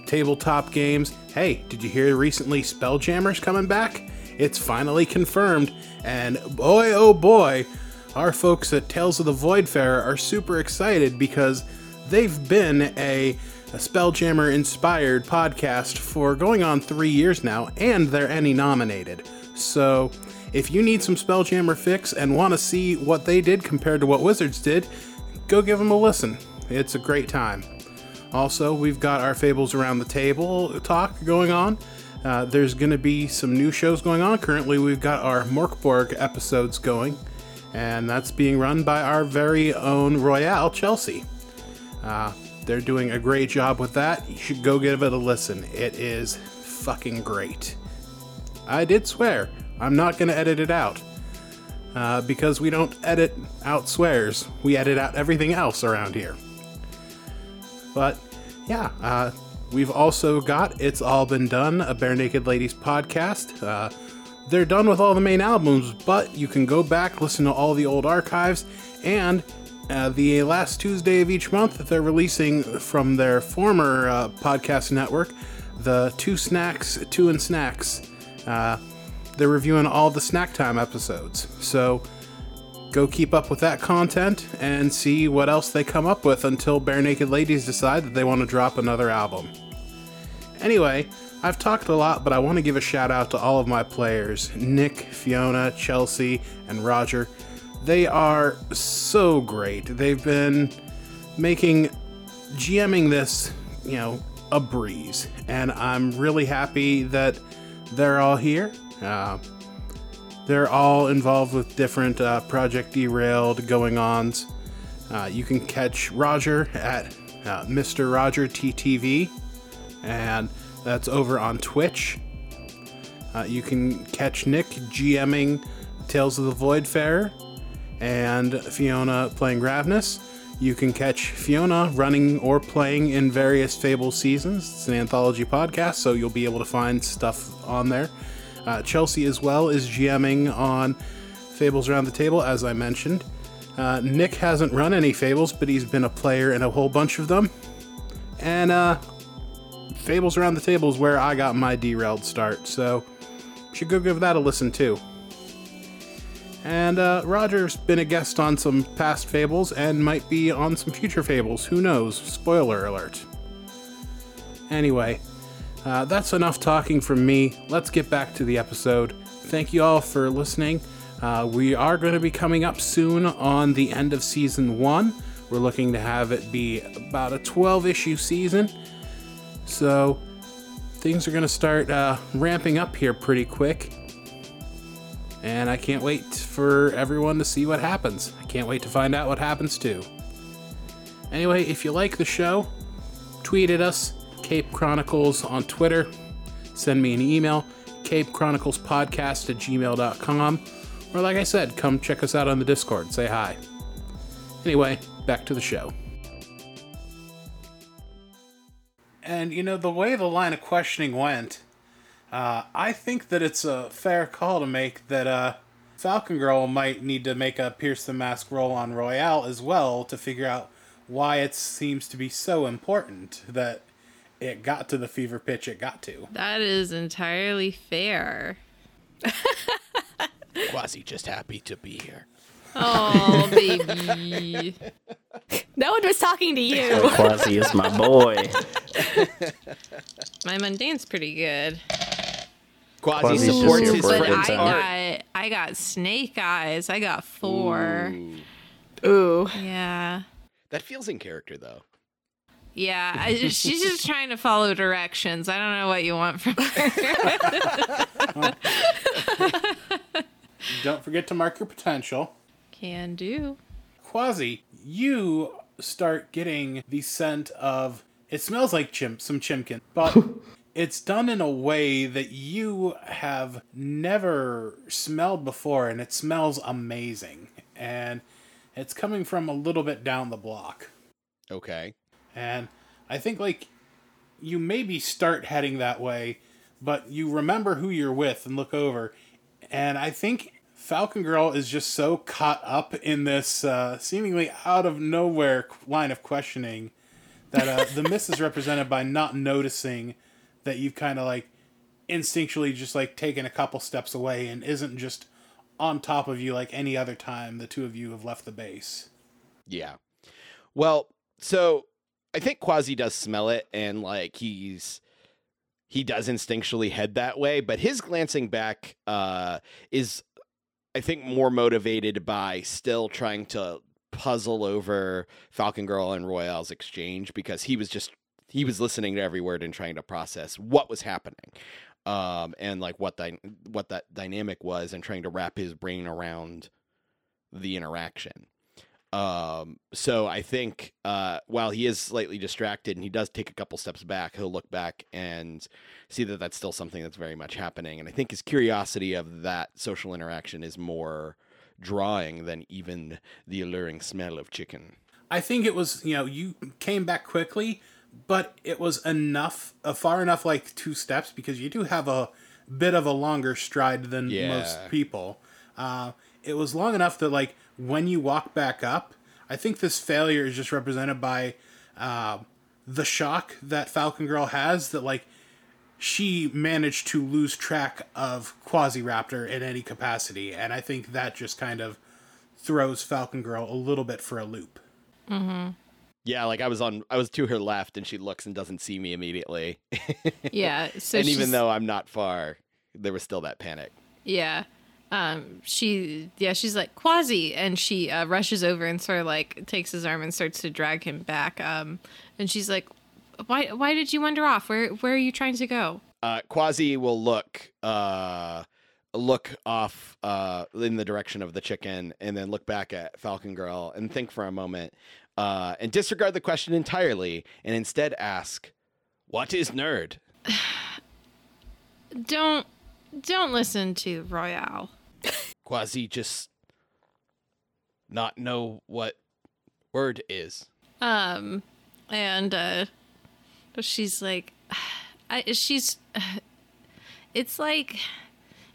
tabletop games. Hey, did you hear recently Spelljammer's coming back? It's finally confirmed, and boy oh boy, our folks at Tales of the Voidfarer are super excited because they've been a, a Spelljammer inspired podcast for going on three years now, and they're Emmy nominated. So, if you need some Spelljammer fix and want to see what they did compared to what Wizards did, go give them a listen. It's a great time. Also, we've got our Fables Around the Table talk going on. Uh, there's going to be some new shows going on. Currently, we've got our Morkborg episodes going, and that's being run by our very own Royale Chelsea. Uh, they're doing a great job with that. You should go give it a listen. It is fucking great. I did swear. I'm not going to edit it out. Uh, because we don't edit out swears, we edit out everything else around here. But yeah, uh, we've also got It's All Been Done, a Barenaked Ladies podcast. Uh, they're done with all the main albums, but you can go back, listen to all the old archives, and uh, the last Tuesday of each month, they're releasing from their former uh, podcast network the Two Snacks, Two and Snacks. Uh, they're reviewing all the snack time episodes. So go keep up with that content and see what else they come up with until Barenaked Ladies decide that they want to drop another album. Anyway, I've talked a lot, but I want to give a shout out to all of my players Nick, Fiona, Chelsea, and Rodger. They are so great. They've been making GMing this, you know, a breeze, and I'm really happy that they're all here. Uh, they're all involved with different uh, Project Derailed going ons. Uh, you can catch Rodger at uh, Mr. Rodger TTV, and that's over on Twitch. Uh, you can catch Nick GMing Tales of the Voidfarer and Fiona playing Ravnus. You can catch Fiona running or playing in various Fable seasons. It's an anthology podcast, so you'll be able to find stuff on there. Uh, Chelsea, as well, is GMing on Fables Around the Table, as I mentioned. Uh, Nick hasn't run any Fables, but he's been a player in a whole bunch of them. And uh, Fables Around the Table is where I got my derailed start, so should go give that a listen too. And uh, Rodger's been a guest on some past Fables and might be on some future Fables. Who knows? Spoiler alert. Anyway, uh, that's enough talking from me. Let's get back to the episode. Thank you all for listening. Uh, we are going to be coming up soon on the end of season one. We're looking to have it be about a 12 issue season. So things are going to start uh, ramping up here pretty quick. And I can't wait for everyone to see what happens. I can't wait to find out what happens too. Anyway, if you like the show, tweet at us, Cape Chronicles on Twitter. Send me an email, Cape Chronicles Podcast at gmail.com. Or, like I said, come check us out on the Discord. Say hi. Anyway, back to the show. And, you know, the way the line of questioning went, uh, I think that it's a fair call to make that uh, Falcon Girl might need to make a Pierce the Mask roll on Royale as well to figure out why it seems to be so important that it got to the fever pitch it got to. That is entirely fair. Quasi just happy to be here. Oh, baby. No one was talking to you. Quasi is my boy. My mundane's pretty good. Quasi Quasi's just supports here his for a But I art. got I got snake eyes. I got four. Ooh. Yeah. That feels in character, though. Yeah, I, she's just trying to follow directions. I don't know what you want from her. don't forget to mark your potential. Can do. Quasi, you start getting the scent of it smells like chimp some chimkin, but it's done in a way that you have never smelled before and it smells amazing. And it's coming from a little bit down the block. Okay. And I think like you maybe start heading that way, but you remember who you're with and look over. And I think Falcon Girl is just so caught up in this uh, seemingly out of nowhere line of questioning that uh, the miss is represented by not noticing that you've kind of like instinctually just like taken a couple steps away and isn't just on top of you like any other time the two of you have left the base. Yeah. Well, so I think Quasi does smell it and like he's he does instinctually head that way, but his glancing back uh is I think more motivated by still trying to puzzle over Falcon Girl and Royale's exchange because he was just he was listening to every word and trying to process what was happening. Um and like what dy- what that dynamic was and trying to wrap his brain around the interaction. Um, so I think uh, while he is slightly distracted and he does take a couple steps back, he'll look back and see that that's still something that's very much happening. And I think his curiosity of that social interaction is more drawing than even the alluring smell of chicken. I think it was, you know, you came back quickly, but it was enough, uh, far enough like two steps because you do have a bit of a longer stride than Yeah. most people. Uh, it was long enough that, like, when you walk back up, I think this failure is just represented by uh, the shock that Falcon Girl has that, like, she managed to lose track of Quasiraptor in any capacity. And I think that just kind of throws Falcon Girl a little bit for a loop. Mm-hmm. Yeah, like I was on, I was to her left, and she looks and doesn't see me immediately. Yeah. So and she's, even though I'm not far, there was still that panic. yeah, um, she yeah she's like Quasi, and she uh, rushes over and sort of like takes his arm and starts to drag him back. Um, and she's like, why why did you wander off? Where where are you trying to go? uh, Quasi will look uh, look off uh, in the direction of the chicken, and then look back at Falcon Girl and think for a moment, uh, and disregard the question entirely, and instead ask, "What is nerd?" Don't don't listen to Royale. Quasi just not know what word is. Um, and uh, she's like, I, she's, it's like,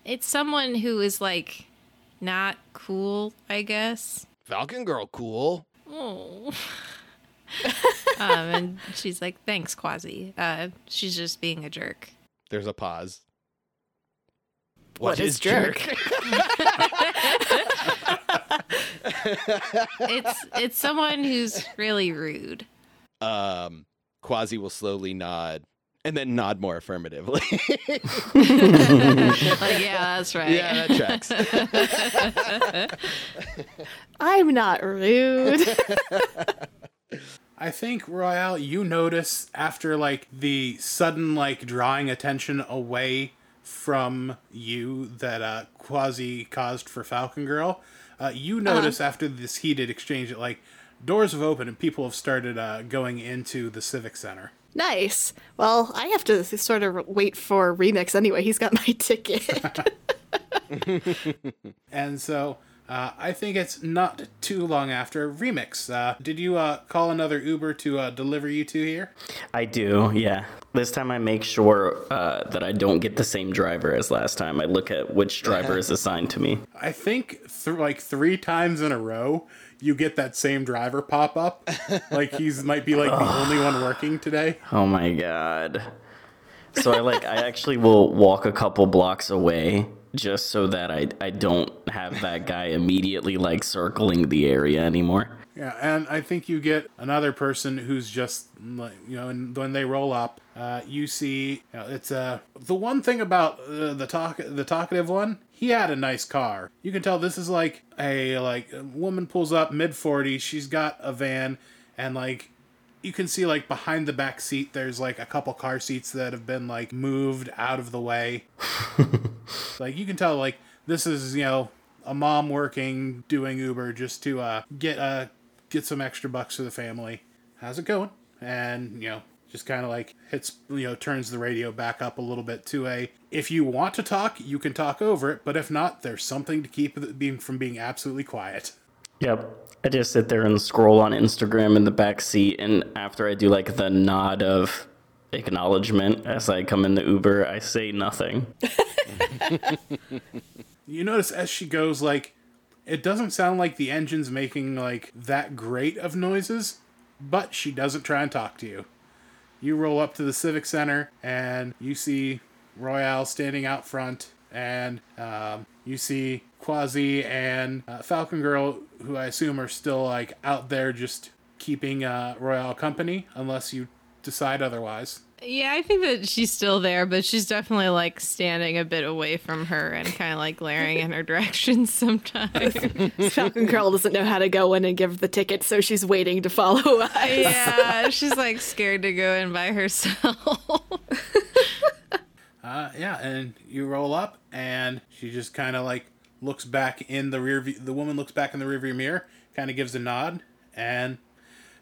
it's someone who is like not cool, I guess. Falcon Girl, cool. Oh. um, and she's like, thanks, Quasi. Uh, she's just being a jerk. There's a pause. What is jerk? It's it's someone who's really rude. um, Quasi will slowly nod and then nod more affirmatively. Like, yeah, that's right. yeah, that tracks. I'm not rude. I think Royale, you notice after like the sudden like drawing attention away from you that uh, Quasi caused for Falcon Girl. Uh, you notice after this heated exchange that like doors have opened and people have started uh, going into the civic center. nice. Well, I have to sort of wait for Remix anyway. He's got my ticket. And so uh, I think it's not too long after Remix. Uh, did you uh, call another Uber to uh, deliver you to here? I do, yeah. This time I make sure uh, that I don't get the same driver as last time. I look at which driver is assigned to me. I think th- like three times in a row you get that same driver pop up. like he's might be like the only one working today. Oh my god. So I like I actually will walk a couple blocks away just so that I I don't have that guy immediately like circling the area anymore. Yeah, and I think you get another person who's just like you know, and when they roll up, uh, you see you know, it's uh, the one thing about uh, the talk the talkative one. He had a nice car. You can tell this is like a like a woman pulls up mid 40s. She's got a van, and like you can see like behind the back seat there's like a couple car seats that have been like moved out of the way like you can tell like this is you know a mom working doing Uber just to uh, get uh, get some extra bucks for the family. How's it going? And you know, just kind of like hits you know turns the radio back up a little bit to a if you want to talk you can talk over it but if not there's something to keep it being from being absolutely quiet Yep. I just sit there and scroll on Instagram in the back seat, and after I do like the nod of acknowledgement as I come in the Uber, I say nothing. you notice as she goes like it doesn't sound like the engine's making like that great of noises but she doesn't try and talk to you you roll up to the civic center and you see royale standing out front and um, you see quasi and uh, falcon girl who i assume are still like out there just keeping uh, royale company unless you decide otherwise Yeah, I think that she's still there, but she's definitely like standing a bit away from her and kind of like glaring in her direction sometimes. Falcon Girl doesn't know how to go in and give the ticket, so she's waiting to follow us. yeah, she's like scared to go in by herself. Uh, yeah, and you roll up, and she just kind of like looks back in the rear view. The woman looks back in the rearview mirror, kind of gives a nod, and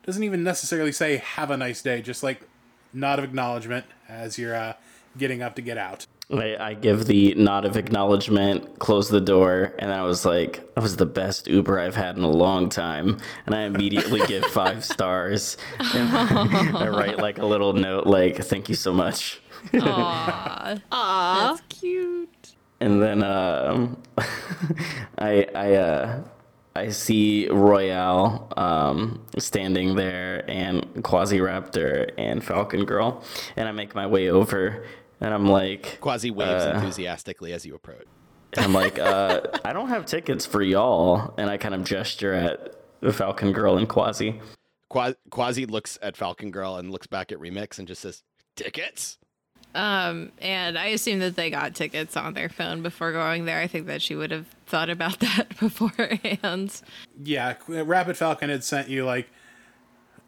doesn't even necessarily say "Have a nice day," just like nod of acknowledgement as you're uh, getting up to get out. I, I give the nod of acknowledgement, close the door, and I was like, that was the best Uber I've had in a long time. And I immediately give five stars. And I write like a little note, like, thank you so much. Aww. That's cute. And then um, I I uh, I see Royale um, standing there, and Quasiraptor and Falcon Girl, and I make my way over, and I'm like, Quasi waves enthusiastically as you approach. and I'm like, uh, I don't have tickets for y'all, and I kind of gesture at the Falcon Girl and Quasi. Qua- Quasi looks at Falcon Girl and looks back at Remix and just says, "Tickets." Um, and I assume that they got tickets on their phone before going there. I think that she would have thought about that beforehand. Yeah, Rapid Falcon had sent you like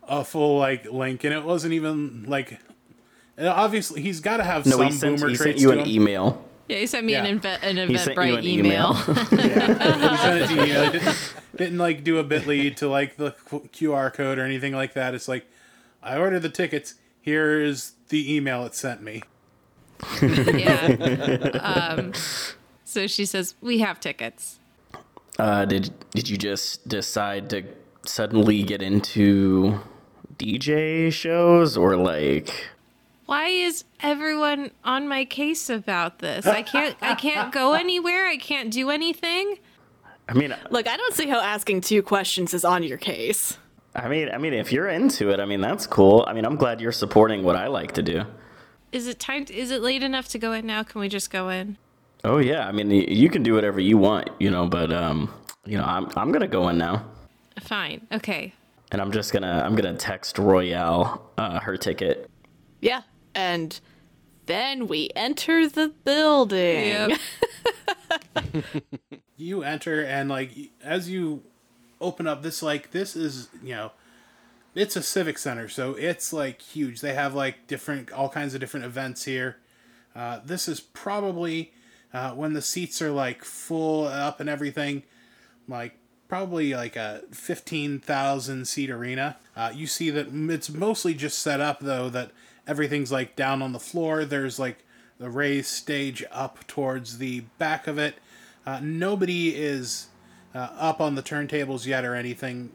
a full like link, and it wasn't even like. Obviously, he's got to have No, some he sent, boomer he traits sent you to an him. email. Yeah, he sent me Yeah. an, inve- an He sent you Eventbrite an email. he sent it to you. Didn't, didn't like do a bit lead to like the QR code or anything like that. It's like I ordered the tickets. Here is the email it sent me. yeah. Um, so she says, We have tickets. Uh, did did you just decide to suddenly get into DJ shows or like? Why is everyone on my case about this? I can't I can't go anywhere. I can't do anything. I mean, Look, I don't see how asking two questions is on your case. I mean, I mean, if you're into it, I mean, that's cool. I mean, I'm glad you're supporting what I like to do. Is it time is it late enough to go in now? Can we just go in? Oh yeah, I mean, you can do whatever you want, you know. But um, you know, I'm I'm gonna go in now, Fine. Okay. and I'm just gonna I'm gonna text Royale uh, her ticket. Yeah. And then we enter the building. Yep. you enter and like as you open up this like this is you know it's a civic center so it's like huge they have like different all kinds of different events here uh, this is probably uh, when the seats are like full up and everything like probably like a 15,000 seat arena. Uh, you see that it's mostly just set up though that everything's like down on the floor. There's like the raised stage up towards the back of it. Uh, nobody is uh, up on the turntables yet or anything,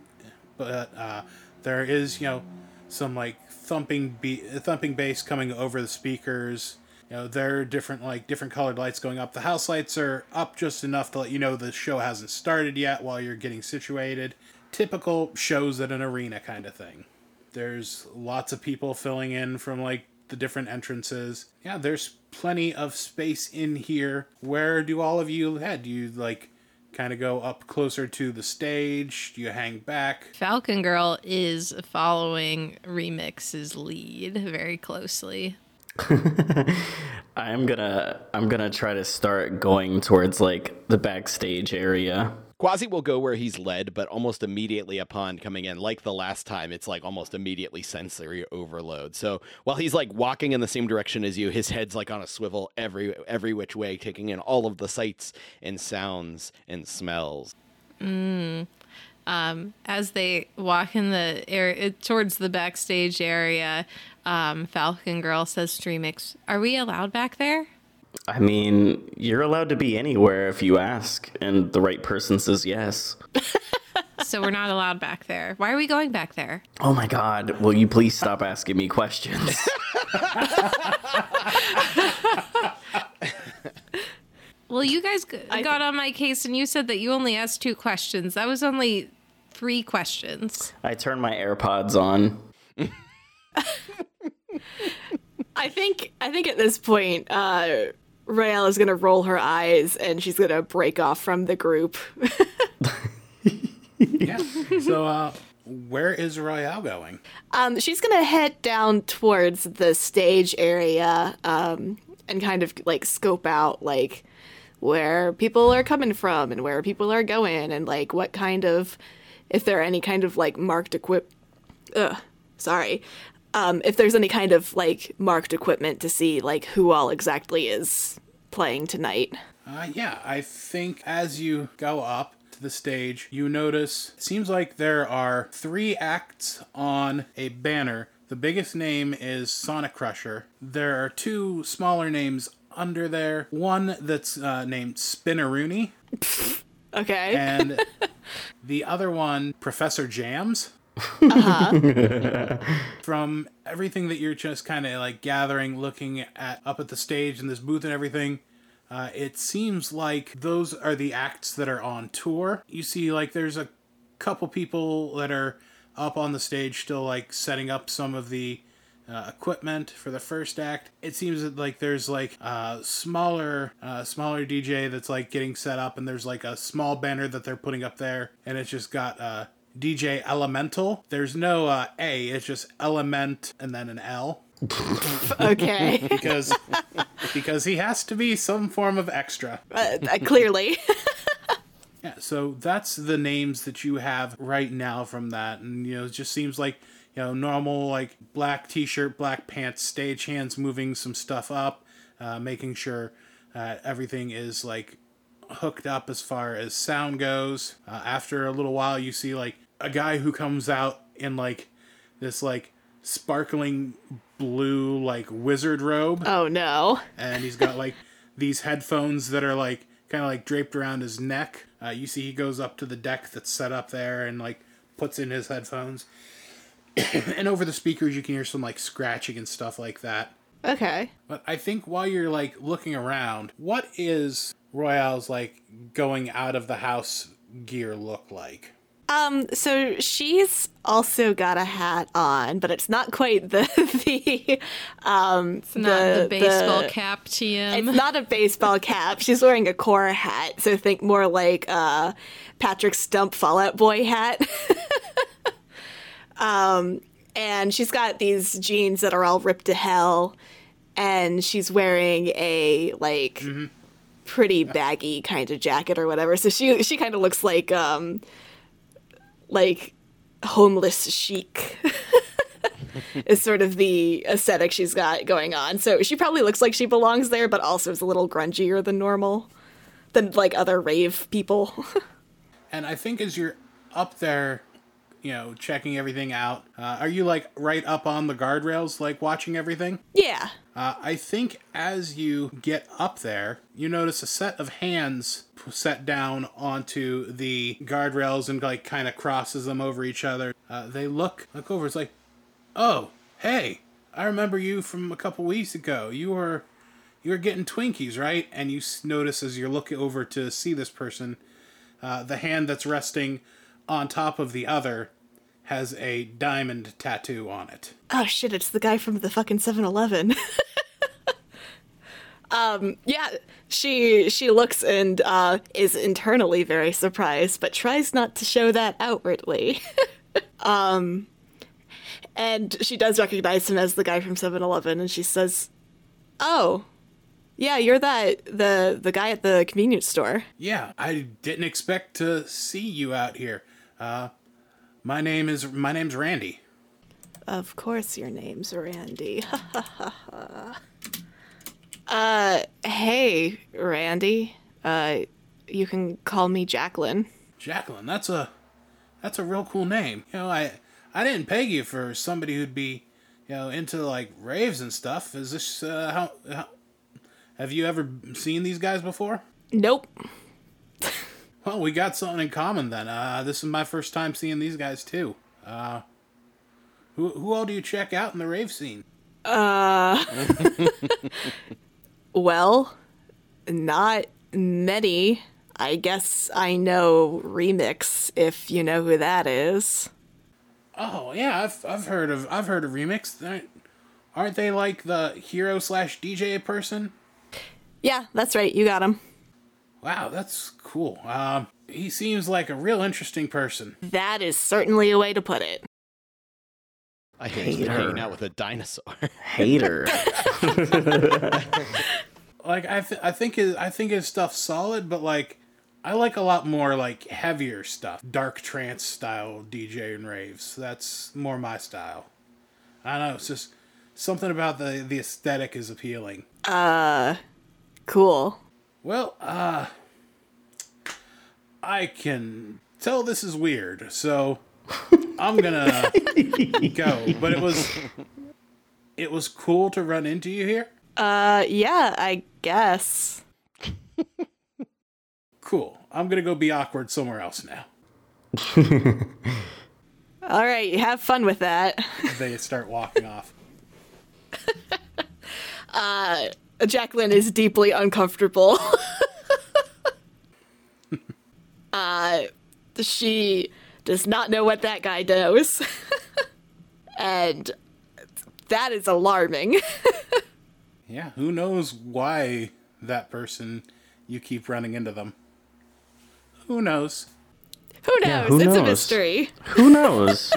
but uh, there is you know some like thumping be- thumping bass coming over the speakers. You know, there are different like different colored lights going up. The house lights are up just enough to let you know the show hasn't started yet while you're getting situated. Typical shows at an arena kind of thing. There's lots of people filling in from like the different entrances. Yeah, there's plenty of space in here. Where do all of you head? Do you like kind of go up closer to the stage? Do you hang back? Falcon Girl is following Remix's lead very closely. I'm gonna I'm gonna try to start going towards like the backstage area. Quasi will go where he's led, but almost immediately upon coming in, like the last time, it's like almost immediately sensory overload. So while he's like walking in the same direction as you, his head's like on a swivel every every which way, taking in all of the sights and sounds and smells. Mm. Um, as they walk in the area uh, towards the backstage area, um, Falcon Girl says "Streamix, Are we allowed back there? I mean, you're allowed to be anywhere if you ask, and the right person says yes. So we're not allowed back there. Why are we going back there? Oh my god, will you please stop asking me questions? Well, you guys g- I- got on my case and you said that you only asked two questions. That was only three questions. I turned my AirPods on. I think I think at this point, uh, Royale is gonna roll her eyes and she's gonna break off from the group. Yeah. so, uh, where is Royale going? Um, she's gonna head down towards the stage area um, and kind of like scope out like where people are coming from and where people are going and like what kind of if there are any kind of like marked equip. Ugh, sorry. Um, if there's any kind of like marked equipment to see like who all exactly is playing tonight. Uh, yeah, I think as you go up to the stage, you notice it seems like there are three acts on a banner. The biggest name is Sonic Crusher. There are two smaller names under there. One that's uh, named Spinneroony, Okay. and the other one, Professor Jams. From everything that you're just kind of like gathering, looking at up at the stage and this booth and everything, uh, it seems like those are the acts that are on tour. You see, like, there's a couple people that are up on the stage still, like, setting up some of the uh, equipment for the first act. It seems that like there's like a smaller, uh, smaller DJ that's like getting set up, and there's like a small banner that they're putting up there, and it's just got uh, DJ Elemental. There's no uh, A, it's just Element and then an L okay. because because he has to be some form of extra. uh, uh, clearly. Yeah, so that's the names that you have right now from that, and you know, it just seems like you know normal like black t-shirt, black pants, stage hands moving some stuff up, uh, making sure uh, everything is like hooked up as far as sound goes. Uh, after a little while, you see like a guy who comes out in like this like sparkling blue like wizard robe oh no. and he's got like these headphones that are like kind of like draped around his neck. Uh, you see, he goes up to the deck that's set up there and like puts in his headphones. and over the speakers, you can hear some like scratching and stuff like that. Okay. But I think while you're like looking around, what is Royale's like going out of the house gear look like? Um, so she's also got a hat on, but it's not quite the the um It's not the, baseball cap TM. It's not a baseball cap. She's wearing a core hat, so think more like uh Patrick Stump Fall Out Boy hat. um and she's got these jeans that are all ripped to hell and she's wearing a like pretty baggy kind of jacket or whatever. So she she kind of looks like um like homeless chic is sort of the aesthetic she's got going on. So she probably looks like she belongs there, but also is a little grungier than normal, than like other rave people. And I think as you're up there, you know, checking everything out, uh, are you like right up on the guardrails, like watching everything? yeah. Uh, I think as you get up there, you notice a set of hands set down onto the guardrails and like kind of crosses them over each other. Uh, they look look over. It's like, oh, hey, I remember you from a couple weeks ago. You were you were getting Twinkies, right? And you notice as you're looking over to see this person, uh, the hand that's resting on top of the other has a diamond tattoo on it. Oh shit, it's the guy from the fucking 7-Eleven. um, yeah, she she looks and uh, is internally very surprised, but tries not to show that outwardly. um, and she does recognize him as the guy from 7-Eleven, and she says, "Oh, Yeah, you're that the the guy at the convenience store. Yeah, I didn't expect to see you out here. Uh, my name is my name's Randy. Of course, your name's Randy. uh, hey, Randy. Uh, you can call me Jacqueline. Jacqueline, that's a that's a real cool name. You know, I I didn't peg you for somebody who'd be, you know, into like raves and stuff. Is this uh, how, how have you ever seen these guys before? Nope. Well, we got something in common then. Uh, this is my first time seeing these guys too. Uh, who who all do you check out in the rave scene? Uh, Well, not many. I guess I know Remix, if you know who that is. Oh yeah, I've I've heard of I've heard of Remix. Aren't- Aren't they like the hero slash DJ person? Yeah, that's right. You got him. Wow, that's cool. Um, he seems like a real interesting person. That is certainly a way to put it. I hate he's Hater. hanging out with a dinosaur. Hater. Like I th- I think his I think his stuff's solid, but like I like a lot more like heavier stuff, dark trance style DJ and raves. That's more my style. I don't know. It's just something about the the aesthetic is appealing. Uh, cool. Well, uh, I can tell this is weird, so I'm gonna go. But it was it was cool to run into you here. Uh, yeah, I guess. Cool. I'm gonna go be awkward somewhere else now. All right, have fun with that. They start walking off. Jacqueline is deeply uncomfortable. uh, she does not know what that guy knows. and that is alarming. Yeah, who knows why that person you keep running into them? Who knows? Who knows? Yeah, who it's a mystery. Who knows?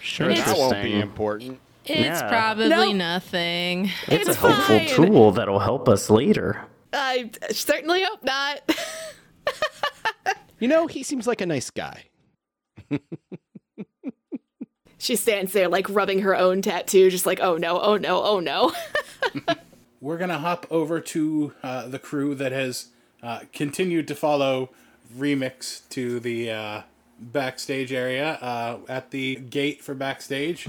Sure, that won't be important. It's Yeah. probably Nope. nothing. It's, a It's helpful tool that'll help us later. I certainly hope not. You know, he seems like a nice guy. she stands there, like rubbing her own tattoo, just like, oh no, oh no, oh no. We're gonna hop over to uh, the crew that has uh, continued to follow Remix to the uh, backstage area uh, at the gate for backstage.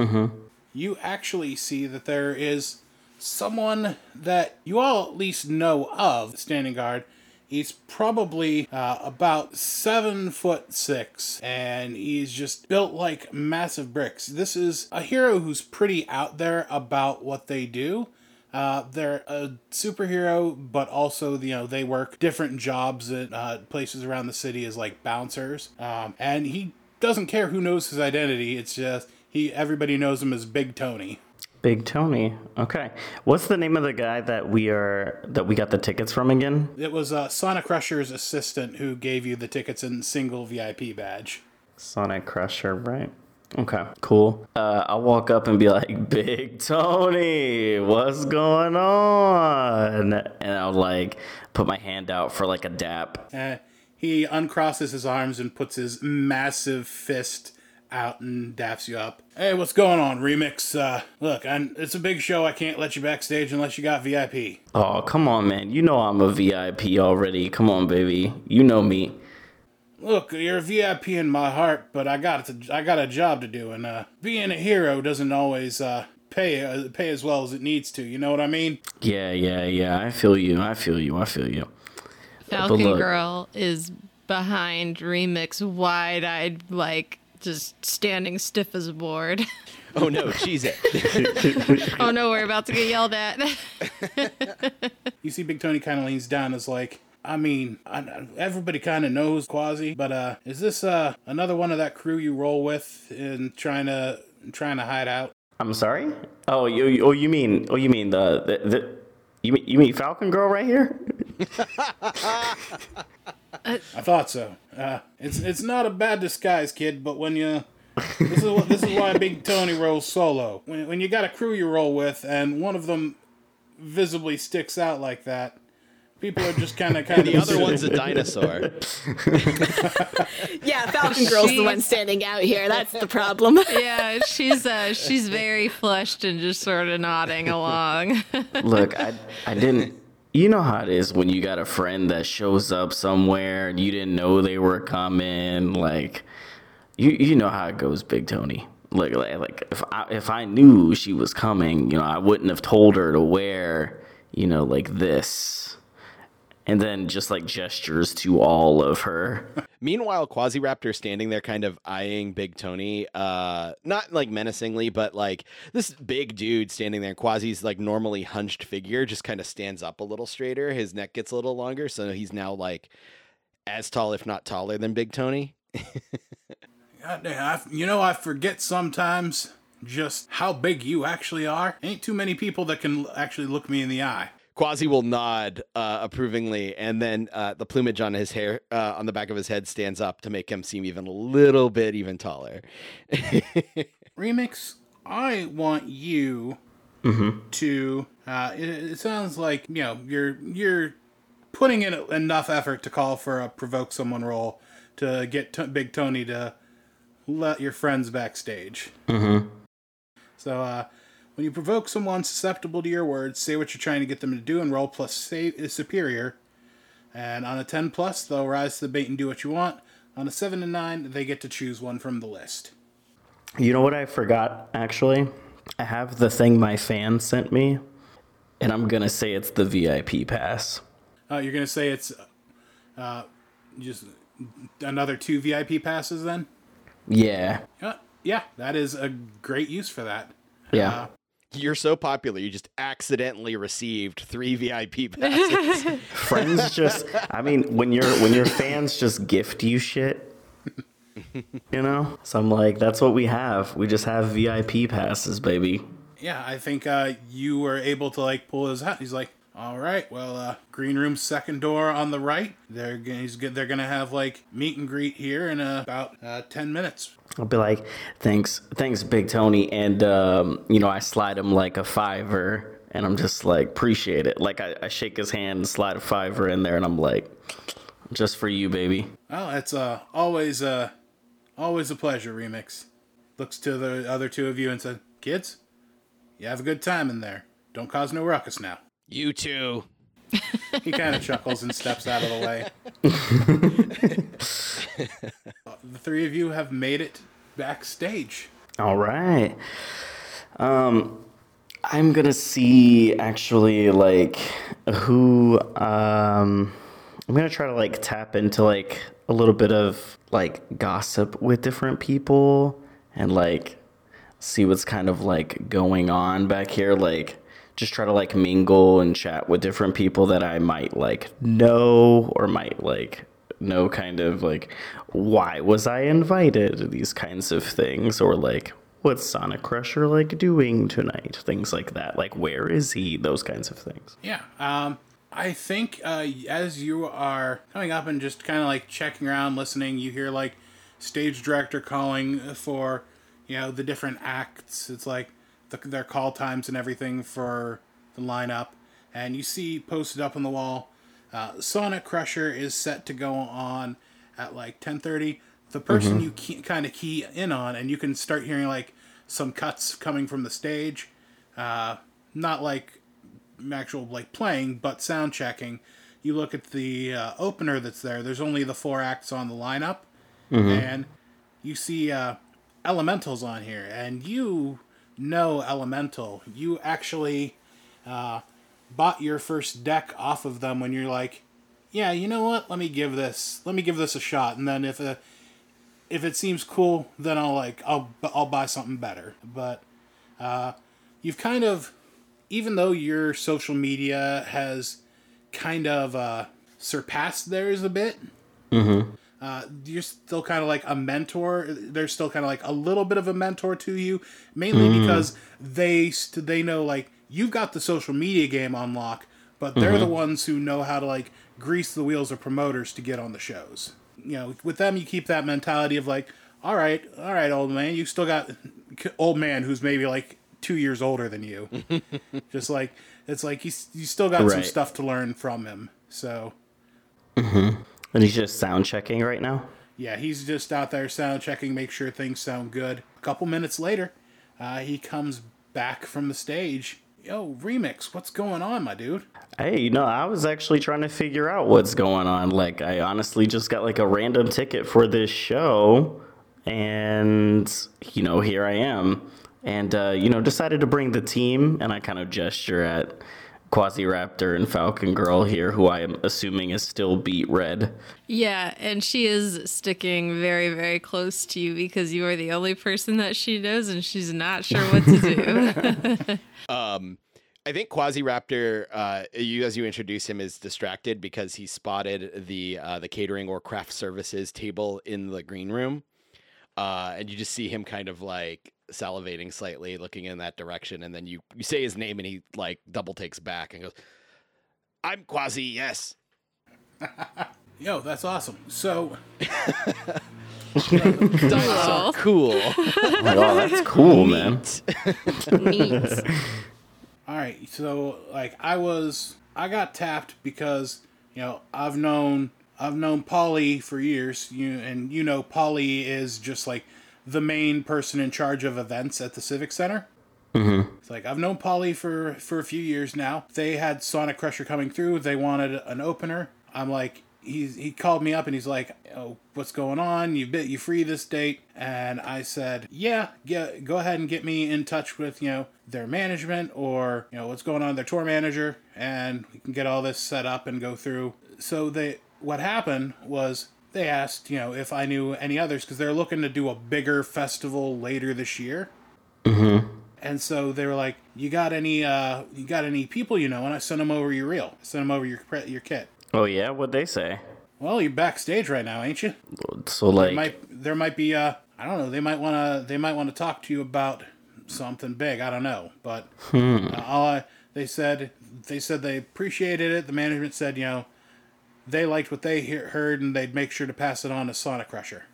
You actually see that there is someone that you all at least know of standing guard. He's probably uh, about seven foot six, and he's just built like massive bricks. This is a hero who's pretty out there about what they do. Uh, they're a superhero, but also you know they work different jobs at uh, places around the city as like bouncers. Um, and he doesn't care who knows his identity. It's just he everybody knows him as Big Tony. Big Tony. Okay. What's the name of the guy that we are that we got the tickets from again? It was uh, Sonic Crusher's assistant who gave you the tickets and single VIP badge. Sonic Crusher, right? Okay, cool. Uh, I'll walk up and be like, "Big Tony, what's going on?" And I'll like put my hand out for like a dap. Uh, he uncrosses his arms and puts his massive fist out and daps you up. Hey, what's going on, Remix? Uh, look, i it's a big show. I can't let you backstage unless you got VIP. Oh, come on, man. You know I'm a VIP already. Come on, baby. You know me. Look, you're a VIP in my heart, but I got to, I got a job to do, and uh, being a hero doesn't always uh, pay uh, pay as well as it needs to. You know what I mean? Yeah, yeah, yeah. I feel you. I feel you. I feel you. Falcon Girl is behind Remix, wide eyed, like just standing stiff as a board. Oh no, cheese it. oh no, we're about to get yelled at. You see, Big Tony kind of leans down, and is like. I mean, I, everybody kind of knows Quasi, but uh, is this uh another one of that crew you roll with in trying to trying to hide out? I'm sorry. Oh, you. you- Oh, you mean? Oh, you mean the the. the you mean, you mean Falcon Girl right here? I thought so. Uh, it's it's not a bad disguise, kid. But when you this is what this is why Big Tony rolls solo. When when you got a crew you roll with, and one of them visibly sticks out like that, people are just kind of kind of The other one's a dinosaur. Yeah, Falcon Girl's the one standing out here. That's the problem. Yeah, she's uh she's very flushed and just sort of nodding along. Look, I I didn't. You know how it is when you got a friend that shows up somewhere and you didn't know they were coming. Like, you you know how it goes, Big Tony. Like like, like if I if I knew she was coming, you know, I wouldn't have told her to wear, you know, like this, and then just like gestures to all of her. Meanwhile, Quasiraptor standing there kind of eyeing Big Tony, uh, not like menacingly, but like this big dude standing there. Quasi's like normally hunched figure just kind of stands up a little straighter. His neck gets a little longer, so he's now like as tall, if not taller, than Big Tony. God damn, I, you know, I forget sometimes just how big you actually are. Ain't too many people that can actually look me in the eye. Quasi will nod uh, approvingly, and then uh, the plumage on his hair, uh, on the back of his head, stands up to make him seem even a little bit even taller. Remix, I want you to. Uh, it, it sounds like you know you're you're putting in enough effort to call for a provoke someone roll to get t- Big Tony to let your friends backstage. Mm-hmm. So uh, when you provoke someone susceptible to your words, say what you're trying to get them to do, and roll plus say is superior. And on a ten plus, they'll rise to the bait and do what you want. On a seven and nine, they get to choose one from the list. You know what I forgot actually? I have the thing my fan sent me, and I'm gonna say it's the VIP pass. Uh, you're gonna say it's uh, just another two VIP passes then? Yeah, Uh, yeah, that is a great use for that. yeah. You're so popular, you just accidentally received three VIP passes. Friends just I mean, when your when your fans just gift you shit. You know? So I'm like, that's what we have. We just have VIP passes, baby. yeah, I think uh, you were able to like pull his hat. He's like, all right, well, uh, green room second door on the right. They're gonna, they're gonna have like meet and greet here in uh, about uh, ten minutes. I'll be like, thanks, thanks, Big Tony. And, um, you know, I slide him like a fiver and I'm just like, appreciate it. Like, I, I shake his hand and slide a fiver in there and I'm like, just for you, baby. Well, it's uh, always uh, always a pleasure. Remix looks to the other two of you and said, "Kids, you have a good time in there. Don't cause no ruckus now." You too. He kind of chuckles and steps out of the way. the three of you have made it backstage. All right. Um, I'm gonna see actually like who. Um, I'm gonna try to like tap into like a little bit of like gossip with different people and like see what's kind of like going on back here. Like just try to like mingle and chat with different people that I might like know or might like know kind of like why was I invited? These kinds of things or like what's Sonic Crusher like doing tonight? Things like that. Like where is he? Those kinds of things. Yeah. Um, I think uh, as you are coming up and just kind of like checking around, listening, you hear like stage director calling for, you know, the different acts. It's like the, their call times and everything for the lineup, and you see posted up on the wall, uh, Sonic Crusher is set to go on at like ten thirty. The person you key, kind of key in on, and you can start hearing like some cuts coming from the stage. Uh, not like actual like playing, but sound checking. You look at the uh, opener that's there. There's only the four acts on the lineup, and you see uh, elementals on here, and you know elemental. You actually uh, bought your first deck off of them when you're like, yeah, you know what? Let me give this. Let me give this a shot, and then if a if it seems cool, then I'll like I'll I'll buy something better. But uh, you've kind of even though your social media has kind of uh, surpassed theirs a bit, uh, you're still kind of like a mentor. They're still kind of like a little bit of a mentor to you, mainly hmm. because they st- they know like you've got the social media game on lock, but they're the mm-hmm. ones who know how to like grease the wheels of promoters to get on the shows. You know, with them you keep that mentality of like, all right, all right, old man, you still got old man who's maybe like two years older than you. Just like it's like you, you still got some stuff to learn from him. So mm-hmm. And he's just sound checking right now. yeah, he's just out there sound checking, make sure things sound good. A couple minutes later, uh, he comes back from the stage. Yo, remix, what's going on, my dude? Hey, you know, I was actually trying to figure out what's going on. Like, I honestly just got like a random ticket for this show, and you know, here I am, and uh, you know, decided to bring the team, and I kind of gesture at Quasiraptor and Falcon Girl here, who I am assuming is still beat red. Yeah, and she is sticking very, very close to you because you are the only person that she knows and she's not sure what to do. Um, I think Quasiraptor, uh, you as you introduce him, is distracted because he spotted the uh, the catering or craft services table in the green room, uh, and you just see him kind of like salivating slightly, looking in that direction, and then you you say his name, and he like double takes back and goes, "I'm Quasi, yes." Yo, that's awesome. So, Dinosaur, cool. Like, oh, that's cool, man. Neat. all right, so like I was, I got tapped because you know I've known I've known Polly for years. You and you know Polly is just like the main person in charge of events at the Civic Center. Mm-hmm. It's like I've known Polly for for a few years now. They had Sonic Crusher coming through. They wanted an opener. I'm like, he's he called me up and he's like, "Oh, what's going on? You bit you free this date?" And I said, "Yeah, get, go ahead and get me in touch with you know their management or you know what's going on their tour manager, and we can get all this set up and go through." So they what happened was they asked you know if I knew any others because they're looking to do a bigger festival later this year. And so they were like, "You got any? Uh, you got any people you know?" And I sent them over your reel. I sent them over your your kit. Oh yeah, what'd they say? Well, you're backstage right now, ain't you? So like, might there might be uh, I don't know. They might want to they might want to talk to you about something big. I don't know, but uh, all I, they said they said they appreciated it. The management said you know they liked what they hear, heard and they'd make sure to pass it on to Sonic Crusher.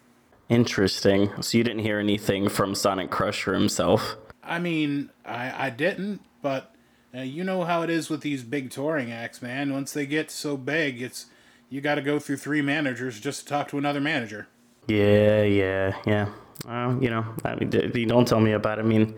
interesting. So you didn't hear anything from Sonic Crusher himself? I mean, I I didn't, but uh, you know how it is with these big touring acts, man. Once they get so big, it's you got to go through three managers just to talk to another manager. Yeah, yeah, yeah. Uh, you know, I mean, don't tell me about it. I mean,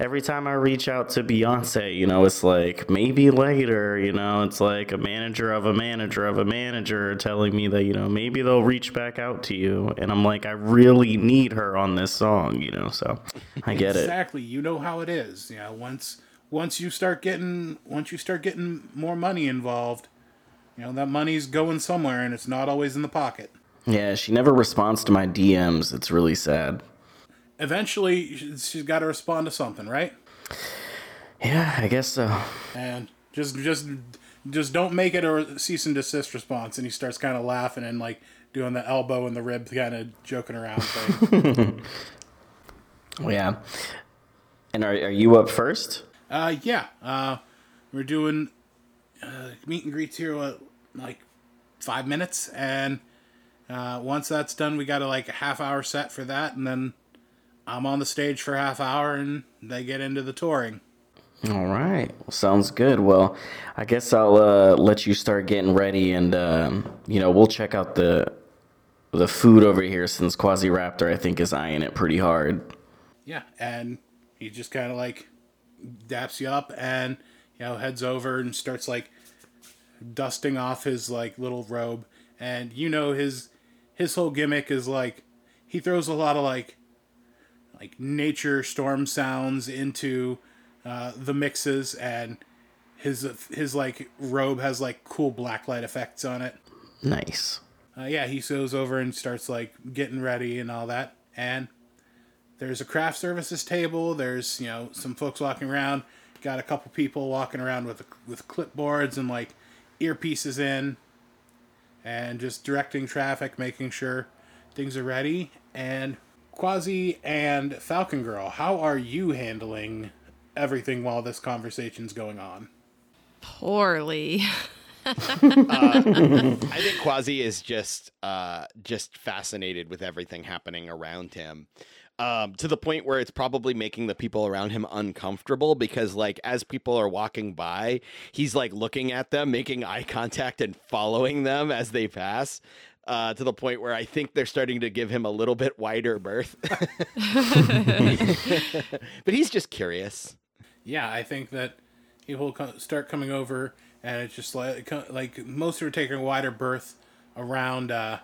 every time I reach out to Beyonce, you know, it's like maybe later. You know, it's like a manager of a manager of a manager telling me that you know maybe they'll reach back out to you, and I'm like, I really need her on this song. You know, so I get it. Exactly. You know how it is. You know, once once you start getting once you start getting more money involved, you know that money's going somewhere, and it's not always in the pocket. Yeah, she never responds to my DMs. It's really sad. Eventually, she's got to respond to something, right? Yeah, I guess so. and just just just don't make it a cease and desist response and he starts kind of laughing and like doing the elbow and the rib kind of joking around thing Yeah. And are are you up first? uh yeah uh we're doing uh, meet and greets here what like five minutes and uh once that's done we got a like a half hour set for that and then i'm on the stage for a half hour and they get into the touring All right. Well, sounds good. Well, I guess I'll uh, let you start getting ready, and um, you know we'll check out the the food over here since Quasiraptor I think is eyeing it pretty hard. Yeah, and he just kind of like daps you up and you know heads over and starts like dusting off his like little robe and you know his his whole gimmick is like he throws a lot of like like nature storm sounds into uh, the mixes and his his like robe has like cool blacklight effects on it Nice. uh, yeah, he goes over and starts like getting ready and all that. And there's a craft services table. There's you know some folks walking around. Got a couple people walking around with with clipboards and like earpieces in, and just directing traffic, making sure things are ready. And Quasi and Falcon Girl, how are you handling everything while this conversation's going on? Poorly. I think Quasi is just uh, just fascinated with everything happening around him. Um, to the point where it's probably making the people around him uncomfortable because, like, as people are walking by, he's like looking at them, making eye contact, and following them as they pass. Uh, to the point where I think they're starting to give him a little bit wider berth. but he's just curious. Yeah, I think that he will co- start coming over, and it's just like like most are taking a wider berth around uh,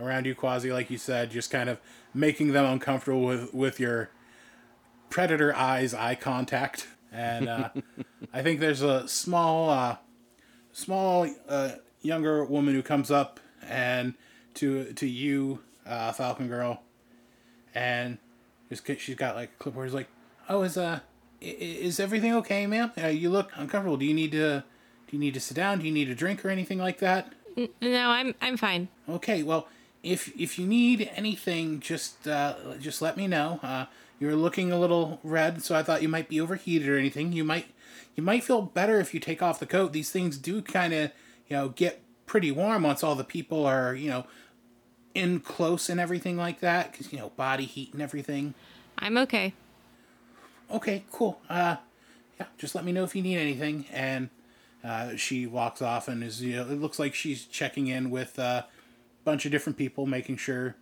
around you, Quasi, like you said, just kind of making them uncomfortable with with your predator eyes eye contact. And uh, I think there's a small uh, small uh, younger woman who comes up and to to you, uh, Falcon Girl, and just she's got like a clipboard. Is like, oh, is uh, i- i- is everything okay, ma'am? Uh, you look uncomfortable. Do you need to do you need to sit down? Do you need a drink or anything like that? No, I'm I'm fine. Okay, well, if if you need anything, just uh, just let me know. Uh, you're looking a little red, so I thought you might be overheated or anything. You might you might feel better if you take off the coat. These things do kind of you know get pretty warm once all the people are you know in close and everything like that because you know body heat and everything. I'm okay. Okay, cool. Uh, yeah, just let me know if you need anything. And uh, she walks off and is, you know, it looks like she's checking in with a bunch of different people, making sure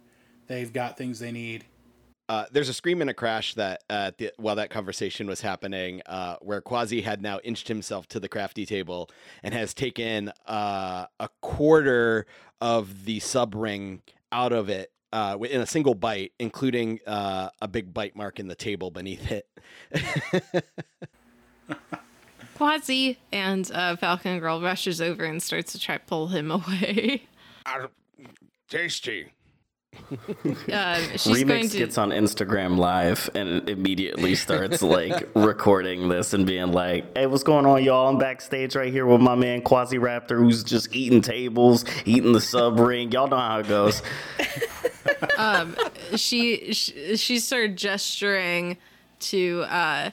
they've got things they need. Uh, there's a scream and a crash that uh, the, while that conversation was happening, uh, where Quasi had now inched himself to the crafty table and has taken uh, a quarter of the sub ring out of it uh, in a single bite, including uh, a big bite mark in the table beneath it. Quasi and uh, Falcon Girl rushes over and starts to try to pull him away. Tasty. Um, she's going to. gets on Instagram Live and immediately starts like recording this and being like, "Hey, what's going on, y'all? I'm backstage right here with my man Quasiraptor, who's just eating tables, eating the sub ring. Y'all know how it goes." she, she she started gesturing to uh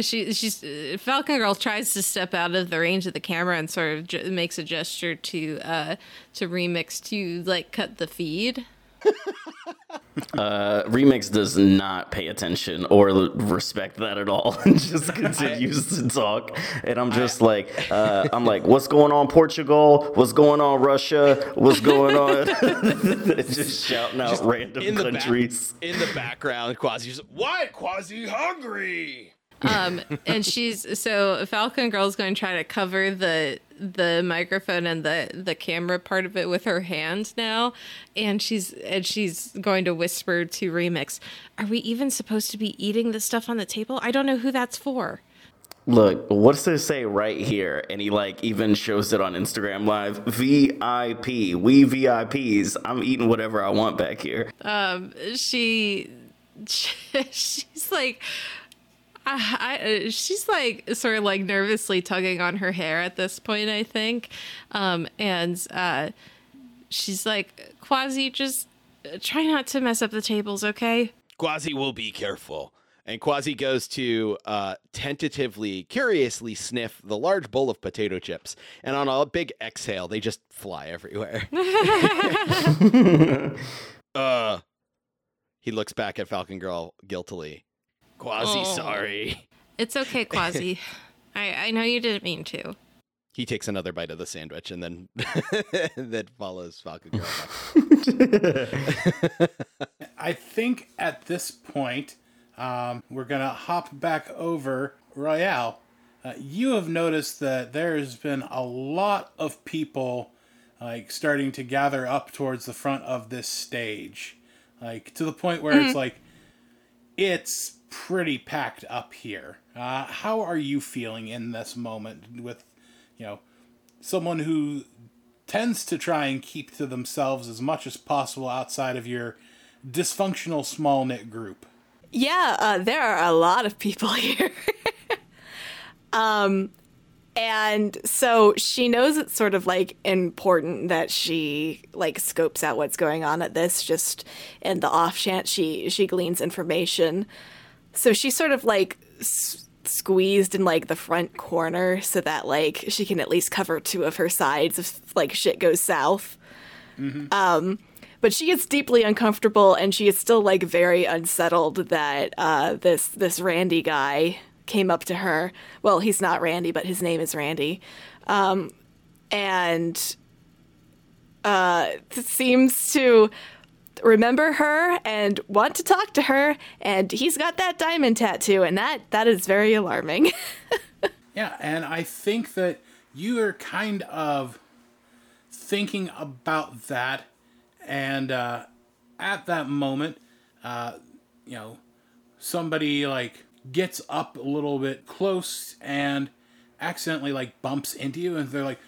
she she's uh, Falcon Girl tries to step out of the range of the camera and sort of ge- makes a gesture to uh to remix to like cut the feed. Uh, Remix does not pay attention or l- respect that at all, and just continues to talk. And I'm just like, uh, I'm like, what's going on, Portugal? What's going on, Russia? What's going on? just shouting out random in the back- countries. in the background, Quasi's what? Quasi hungry. Um and she's so Falcon Girl's going to try to cover the the microphone and the the camera part of it with her hand now and she's and she's going to whisper to Remix, "Are we even supposed to be eating the stuff on the table? I don't know who that's for." Look, what's this say right here? And he like even shows it on Instagram Live. VIP, we VIPs. I'm eating whatever I want back here. Um, she she's like I, I, she's like sort of like nervously tugging on her hair at this point i think um and uh she's like quasi just uh, try not to mess up the tables okay Quasi will be careful. And Quasi goes to uh, tentatively, curiously sniff the large bowl of potato chips. And on a big exhale, they just fly everywhere. uh, he looks back at Falcon Girl guiltily. Quasi, Oh. sorry. it's okay quasi i i know you didn't mean to He takes another bite of the sandwich and then then follows Falcon I think at this point, um, we're going to hop back over Royale. Uh, you have noticed that there's been a lot of people like starting to gather up towards the front of this stage like to the point where it's like it's pretty packed up here uh, how are you feeling in this moment with you know someone who tends to try and keep to themselves as much as possible outside of your dysfunctional small knit group Yeah, uh, there are a lot of people here. um, and so she knows it's sort of like important that she like scopes out what's going on at this just in the off chance she she gleans information. So she's sort of like s- squeezed in like the front corner so that like she can at least cover two of her sides if like shit goes south. Um, but she is deeply uncomfortable and she is still like very unsettled that uh, this this Randy guy came up to her. Well, he's not Randy, but his name is Randy, um, and uh, seems to remember her and want to talk to her. And he's got that diamond tattoo, and that that is very alarming. Yeah, and I think that you are kind of thinking about that, and uh, at that moment, uh, you know, somebody like gets up a little bit close and accidentally like bumps into you, and they're like,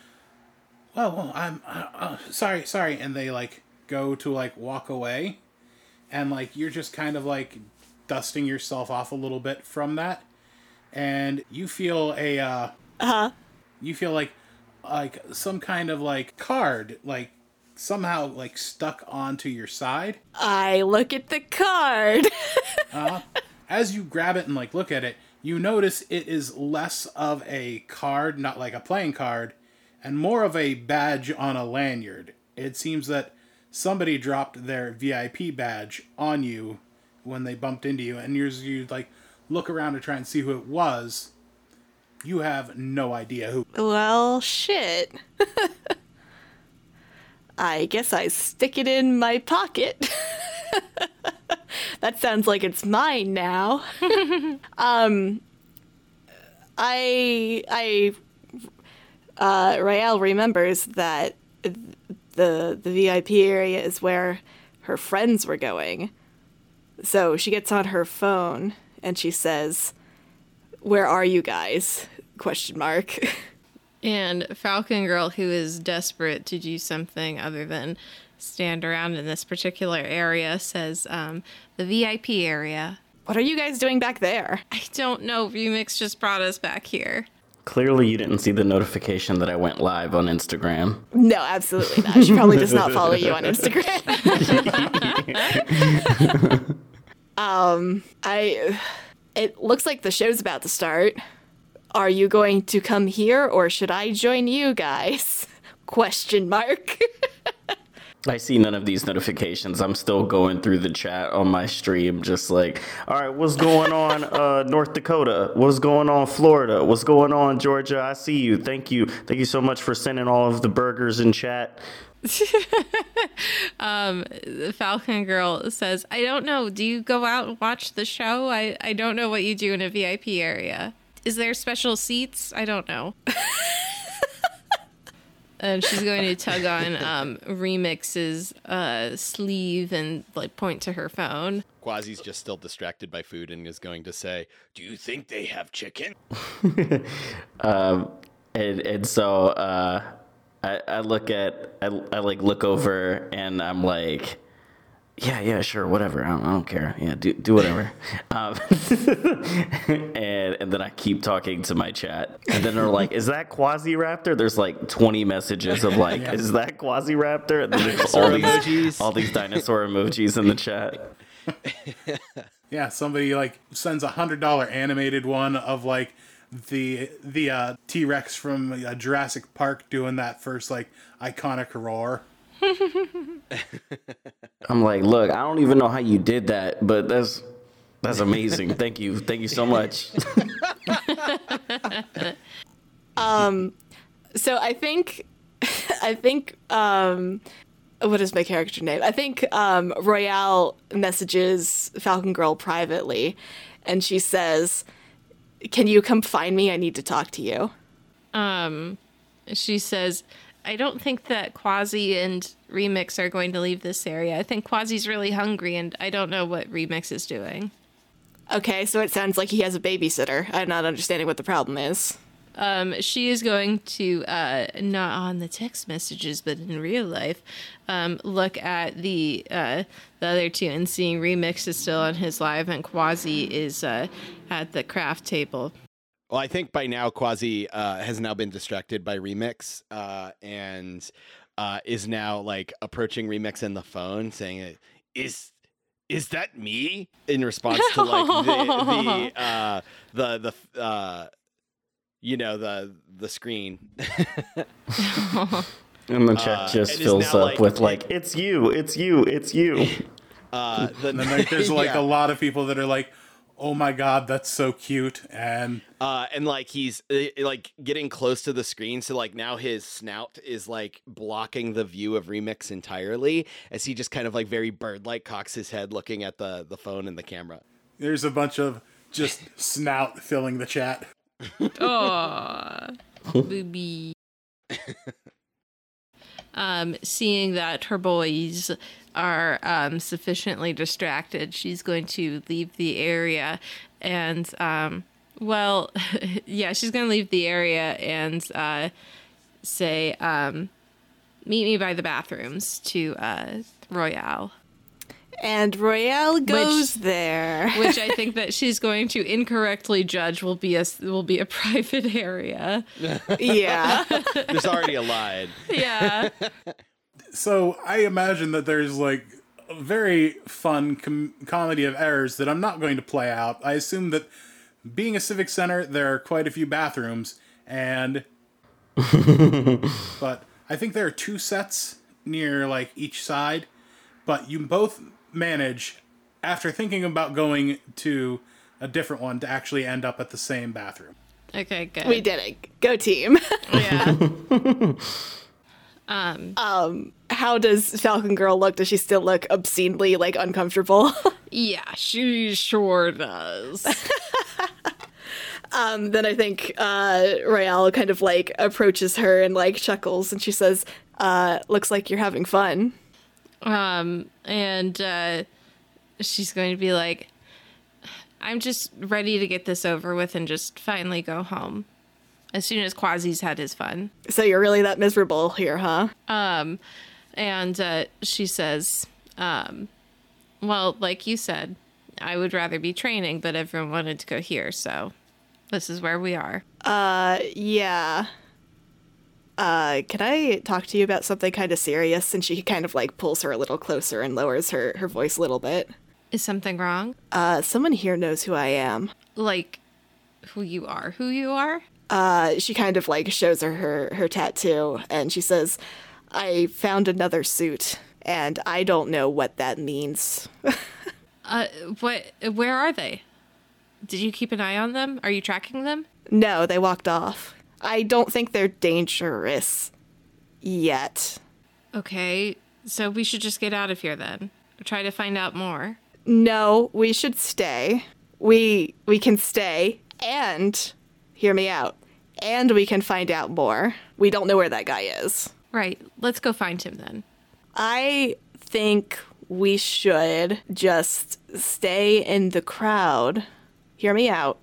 "Well, well I'm uh, uh, sorry, sorry," and they like go to like walk away, and like you're just kind of like dusting yourself off a little bit from that and you feel a uh huh. you feel like like some kind of like card like somehow like stuck onto your side I look at the card. as you grab it and like look at it you notice it is less of a card not like a playing card and more of a badge on a lanyard it seems that somebody dropped their vip badge on you when they bumped into you and you're you like look around to try and see who it was you have no idea who well, shit. I guess I stick it in my pocket. that sounds like it's mine now. um, I I uh, Royale remembers that the the VIP area is where her friends were going. So she gets on her phone and she says, "Where are you guys?" question mark. And Falcon Girl, who is desperate to do something other than stand around in this particular area, says, um, the VIP area. what are you guys doing back there? I don't know. Remix just brought us back here. Clearly, you didn't see the notification that I went live on Instagram. No, absolutely not. She probably does not follow you on Instagram. um, I. It looks like the show's about to start. Are you going to come here, or should I join you guys? Question mark. I see none of these notifications. I'm still going through the chat on my stream, just like, all right, what's going on, uh, North Dakota? What's going on, Florida? What's going on, Georgia? I see you. Thank you. Thank you so much for sending all of the burgers in chat. The Falcon Girl says, I don't know. Do you go out and watch the show? I, I don't know what you do in a VIP area. Is there special seats? I don't know. and she's going to tug on um, Remix's uh, sleeve and like point to her phone. Quasi's just still distracted by food and is going to say, "Do you think they have chicken?" Um, and and so uh, I I look at I, I like look over and I'm like, yeah yeah sure whatever I don't, I don't care yeah do do whatever, um, and and then I keep talking to my chat and then they're like, is that Quasiraptor? There's like 20 messages of like, is that Quasiraptor? And then there's all these emojis. all these dinosaur emojis in the chat. Yeah, somebody like sends a hundred dollar animated one of like the the uh, T Rex from uh, Jurassic Park doing that first like iconic roar. I'm like, look, I don't even know how you did that, but that's that's amazing. Thank you, thank you so much. um so I think, I think, um, what is my character name? I think um, Royale messages Falcon Girl privately, and she says, "Can you come find me? I need to talk to you." Um She says, I don't think that Quasi and Remix are going to leave this area. I think Quasi's really hungry and I don't know what Remix is doing. Okay, so it sounds like he has a babysitter. I'm not understanding what the problem is. Um, she is going to, uh, not on the text messages, but in real life, um, look at the uh, the other two and seeing Remix is still on his live and Quasi is uh, at the craft table. Well, I think by now Quasi uh, has now been distracted by Remix uh, and uh, is now like approaching Remix in the phone, saying, "Is is that me?" In response to like the the uh, the the uh, you know the the screen. And the chat Uh, just fills up like- with like, "It's you, it's you, it's you." Uh, the, And there, there's like Yeah. a lot of people that are like, "Oh my god, that's so cute," and uh, and like he's uh, like getting close to the screen, so like now his snout is like blocking the view of Remix entirely, as he just kind of like very bird-like cocks his head, looking at the the phone and the camera. there's a bunch of just snout filling the chat. Oh, booby. um, seeing that her boys are um, sufficiently distracted, she's going to leave the area and, um, well, yeah, she's going to leave the area and uh, say, um, meet me by the bathrooms to uh, Royale. And Royale goes there. Which I think that she's going to incorrectly judge will be a will be a private area. yeah. There's already a line. Yeah. So I imagine that there's like a very fun com- comedy of errors that I'm not going to play out. I assume that being a civic center, there are quite a few bathrooms, and but I think there are two sets near like each side, but you both manage after thinking about going to a different one to actually end up at the same bathroom. Okay, good. we did it. Go team. Yeah. How does Falcon Girl look? Does she still look obscenely like uncomfortable? Yeah, she sure does. um, then I think uh, Royale kind of like approaches her and like chuckles and she says, uh, "Looks like you're having fun." Um, and uh, she's going to be like, I'm just ready to get this over with and just finally go home. As soon as Quasi's had his fun. So you're really that miserable here, huh? Um, and uh, she says, um, Well, like you said, I would rather be training, but everyone wanted to go here, so this is where we are. Uh, yeah. Uh, can I talk to you about something kind of serious? And she kind of like pulls her a little closer and lowers her her voice a little bit. Is something wrong? Uh, someone here knows who I am. Like, who you are? Who you are? Uh, she kind of like shows her her, her tattoo and she says, I found another suit and I don't know what that means. Uh, what? Where are they? Did you keep an eye on them? Are you tracking them? no, they walked off. I don't think they're dangerous yet. Okay, so we should just get out of here then. Try to find out more. No, we should stay. We we can stay and hear me out. And we can find out more. We don't know where that guy is. Right, let's go find him then. I think we should just stay in the crowd. Hear me out.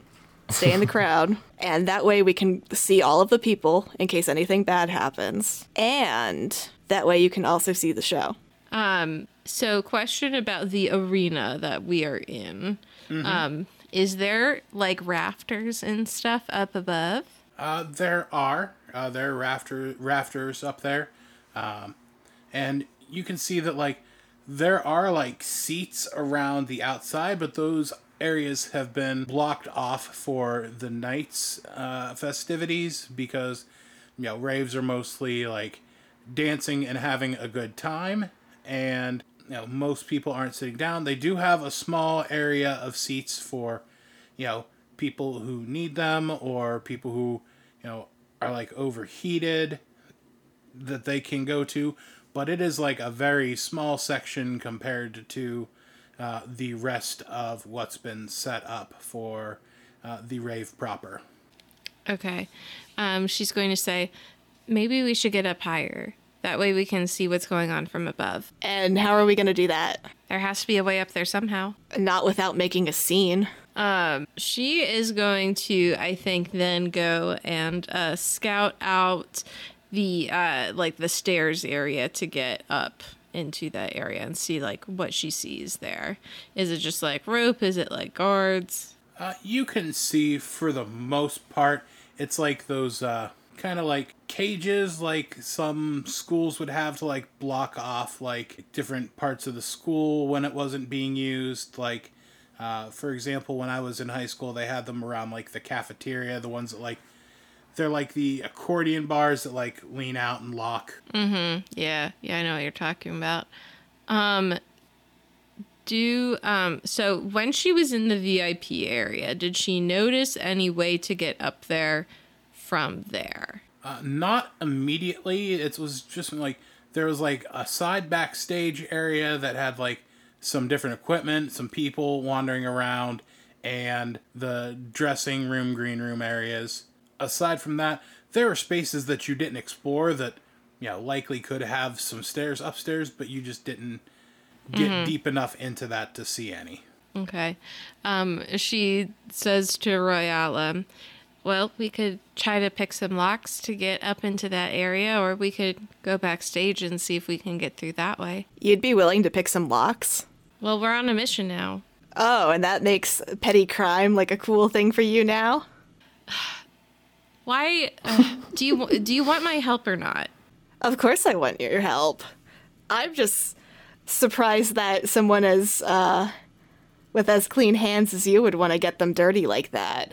Stay in the crowd. And that way we can see all of the people in case anything bad happens. And that way you can also see the show. Um, so question about the arena that we are in. Um, is there like rafters and stuff up above? Uh, there are uh, there are rafter rafters up there, um, and you can see that like there are like seats around the outside, but those areas have been blocked off for the night's uh, festivities because you know raves are mostly like dancing and having a good time, and you know most people aren't sitting down. They do have a small area of seats for you know people who need them or people who you know are like overheated that they can go to but it is like a very small section compared to uh, the rest of what's been set up for uh, the rave proper Okay. Um, she's going to say, maybe we should get up higher. That way we can see what's going on from above. And how are we going to do that? There has to be a way up there somehow. Not without making a scene. Um, she is going to, I think, then go and uh, scout out the uh, like the stairs area to get up into that area and see like what she sees there. Is it just like rope? Is it like guards? Uh, you can see for the most part, it's like those uh, kind of like cages, like some schools would have to like block off like different parts of the school when it wasn't being used. Like, uh, for example, when I was in high school, they had them around like the cafeteria, the ones that like They're like the accordion bars that like lean out and lock. Mm-hmm. Yeah, yeah, I know what you're talking about. Um do um so when she was in the VIP area, did she notice any way to get up there from there? Uh, not immediately. It was just like there was like a side backstage area that had like some different equipment, some people wandering around, and the dressing room, green room areas. Aside from that, there are spaces that you didn't explore that, you know, likely could have some stairs upstairs, but you just didn't get deep enough into that to see any. Okay. Um she says to Royale, well, we could try to pick some locks to get up into that area, or we could go backstage and see if we can get through that way. You'd be willing to pick some locks? Well, we're on a mission now. Oh, and that makes petty crime like a cool thing for you now? Why uh, do you do you want my help or not? Of course I want your help. I'm just surprised that someone as uh with as clean hands as you would want to get them dirty like that.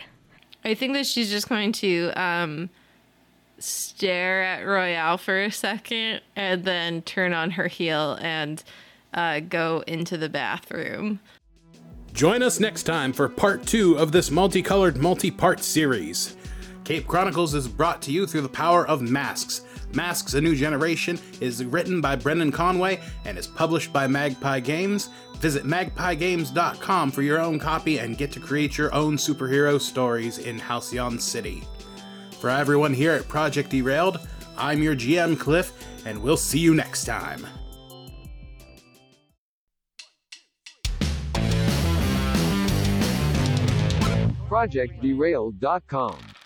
I think that she's just going to um, stare at Royale for a second and then turn on her heel and uh, go into the bathroom. Join us next time for part two of this multicolored multi part series. Cape Chronicles is brought to you through the power of Masks. Masks A New Generation is written by Brendan Conway and is published by Magpie Games. Visit magpiegames.com for your own copy and get to create your own superhero stories in Halcyon City. For everyone here at Project Derailed, I'm your GM Cliff, and we'll see you next time. ProjectDerailed.com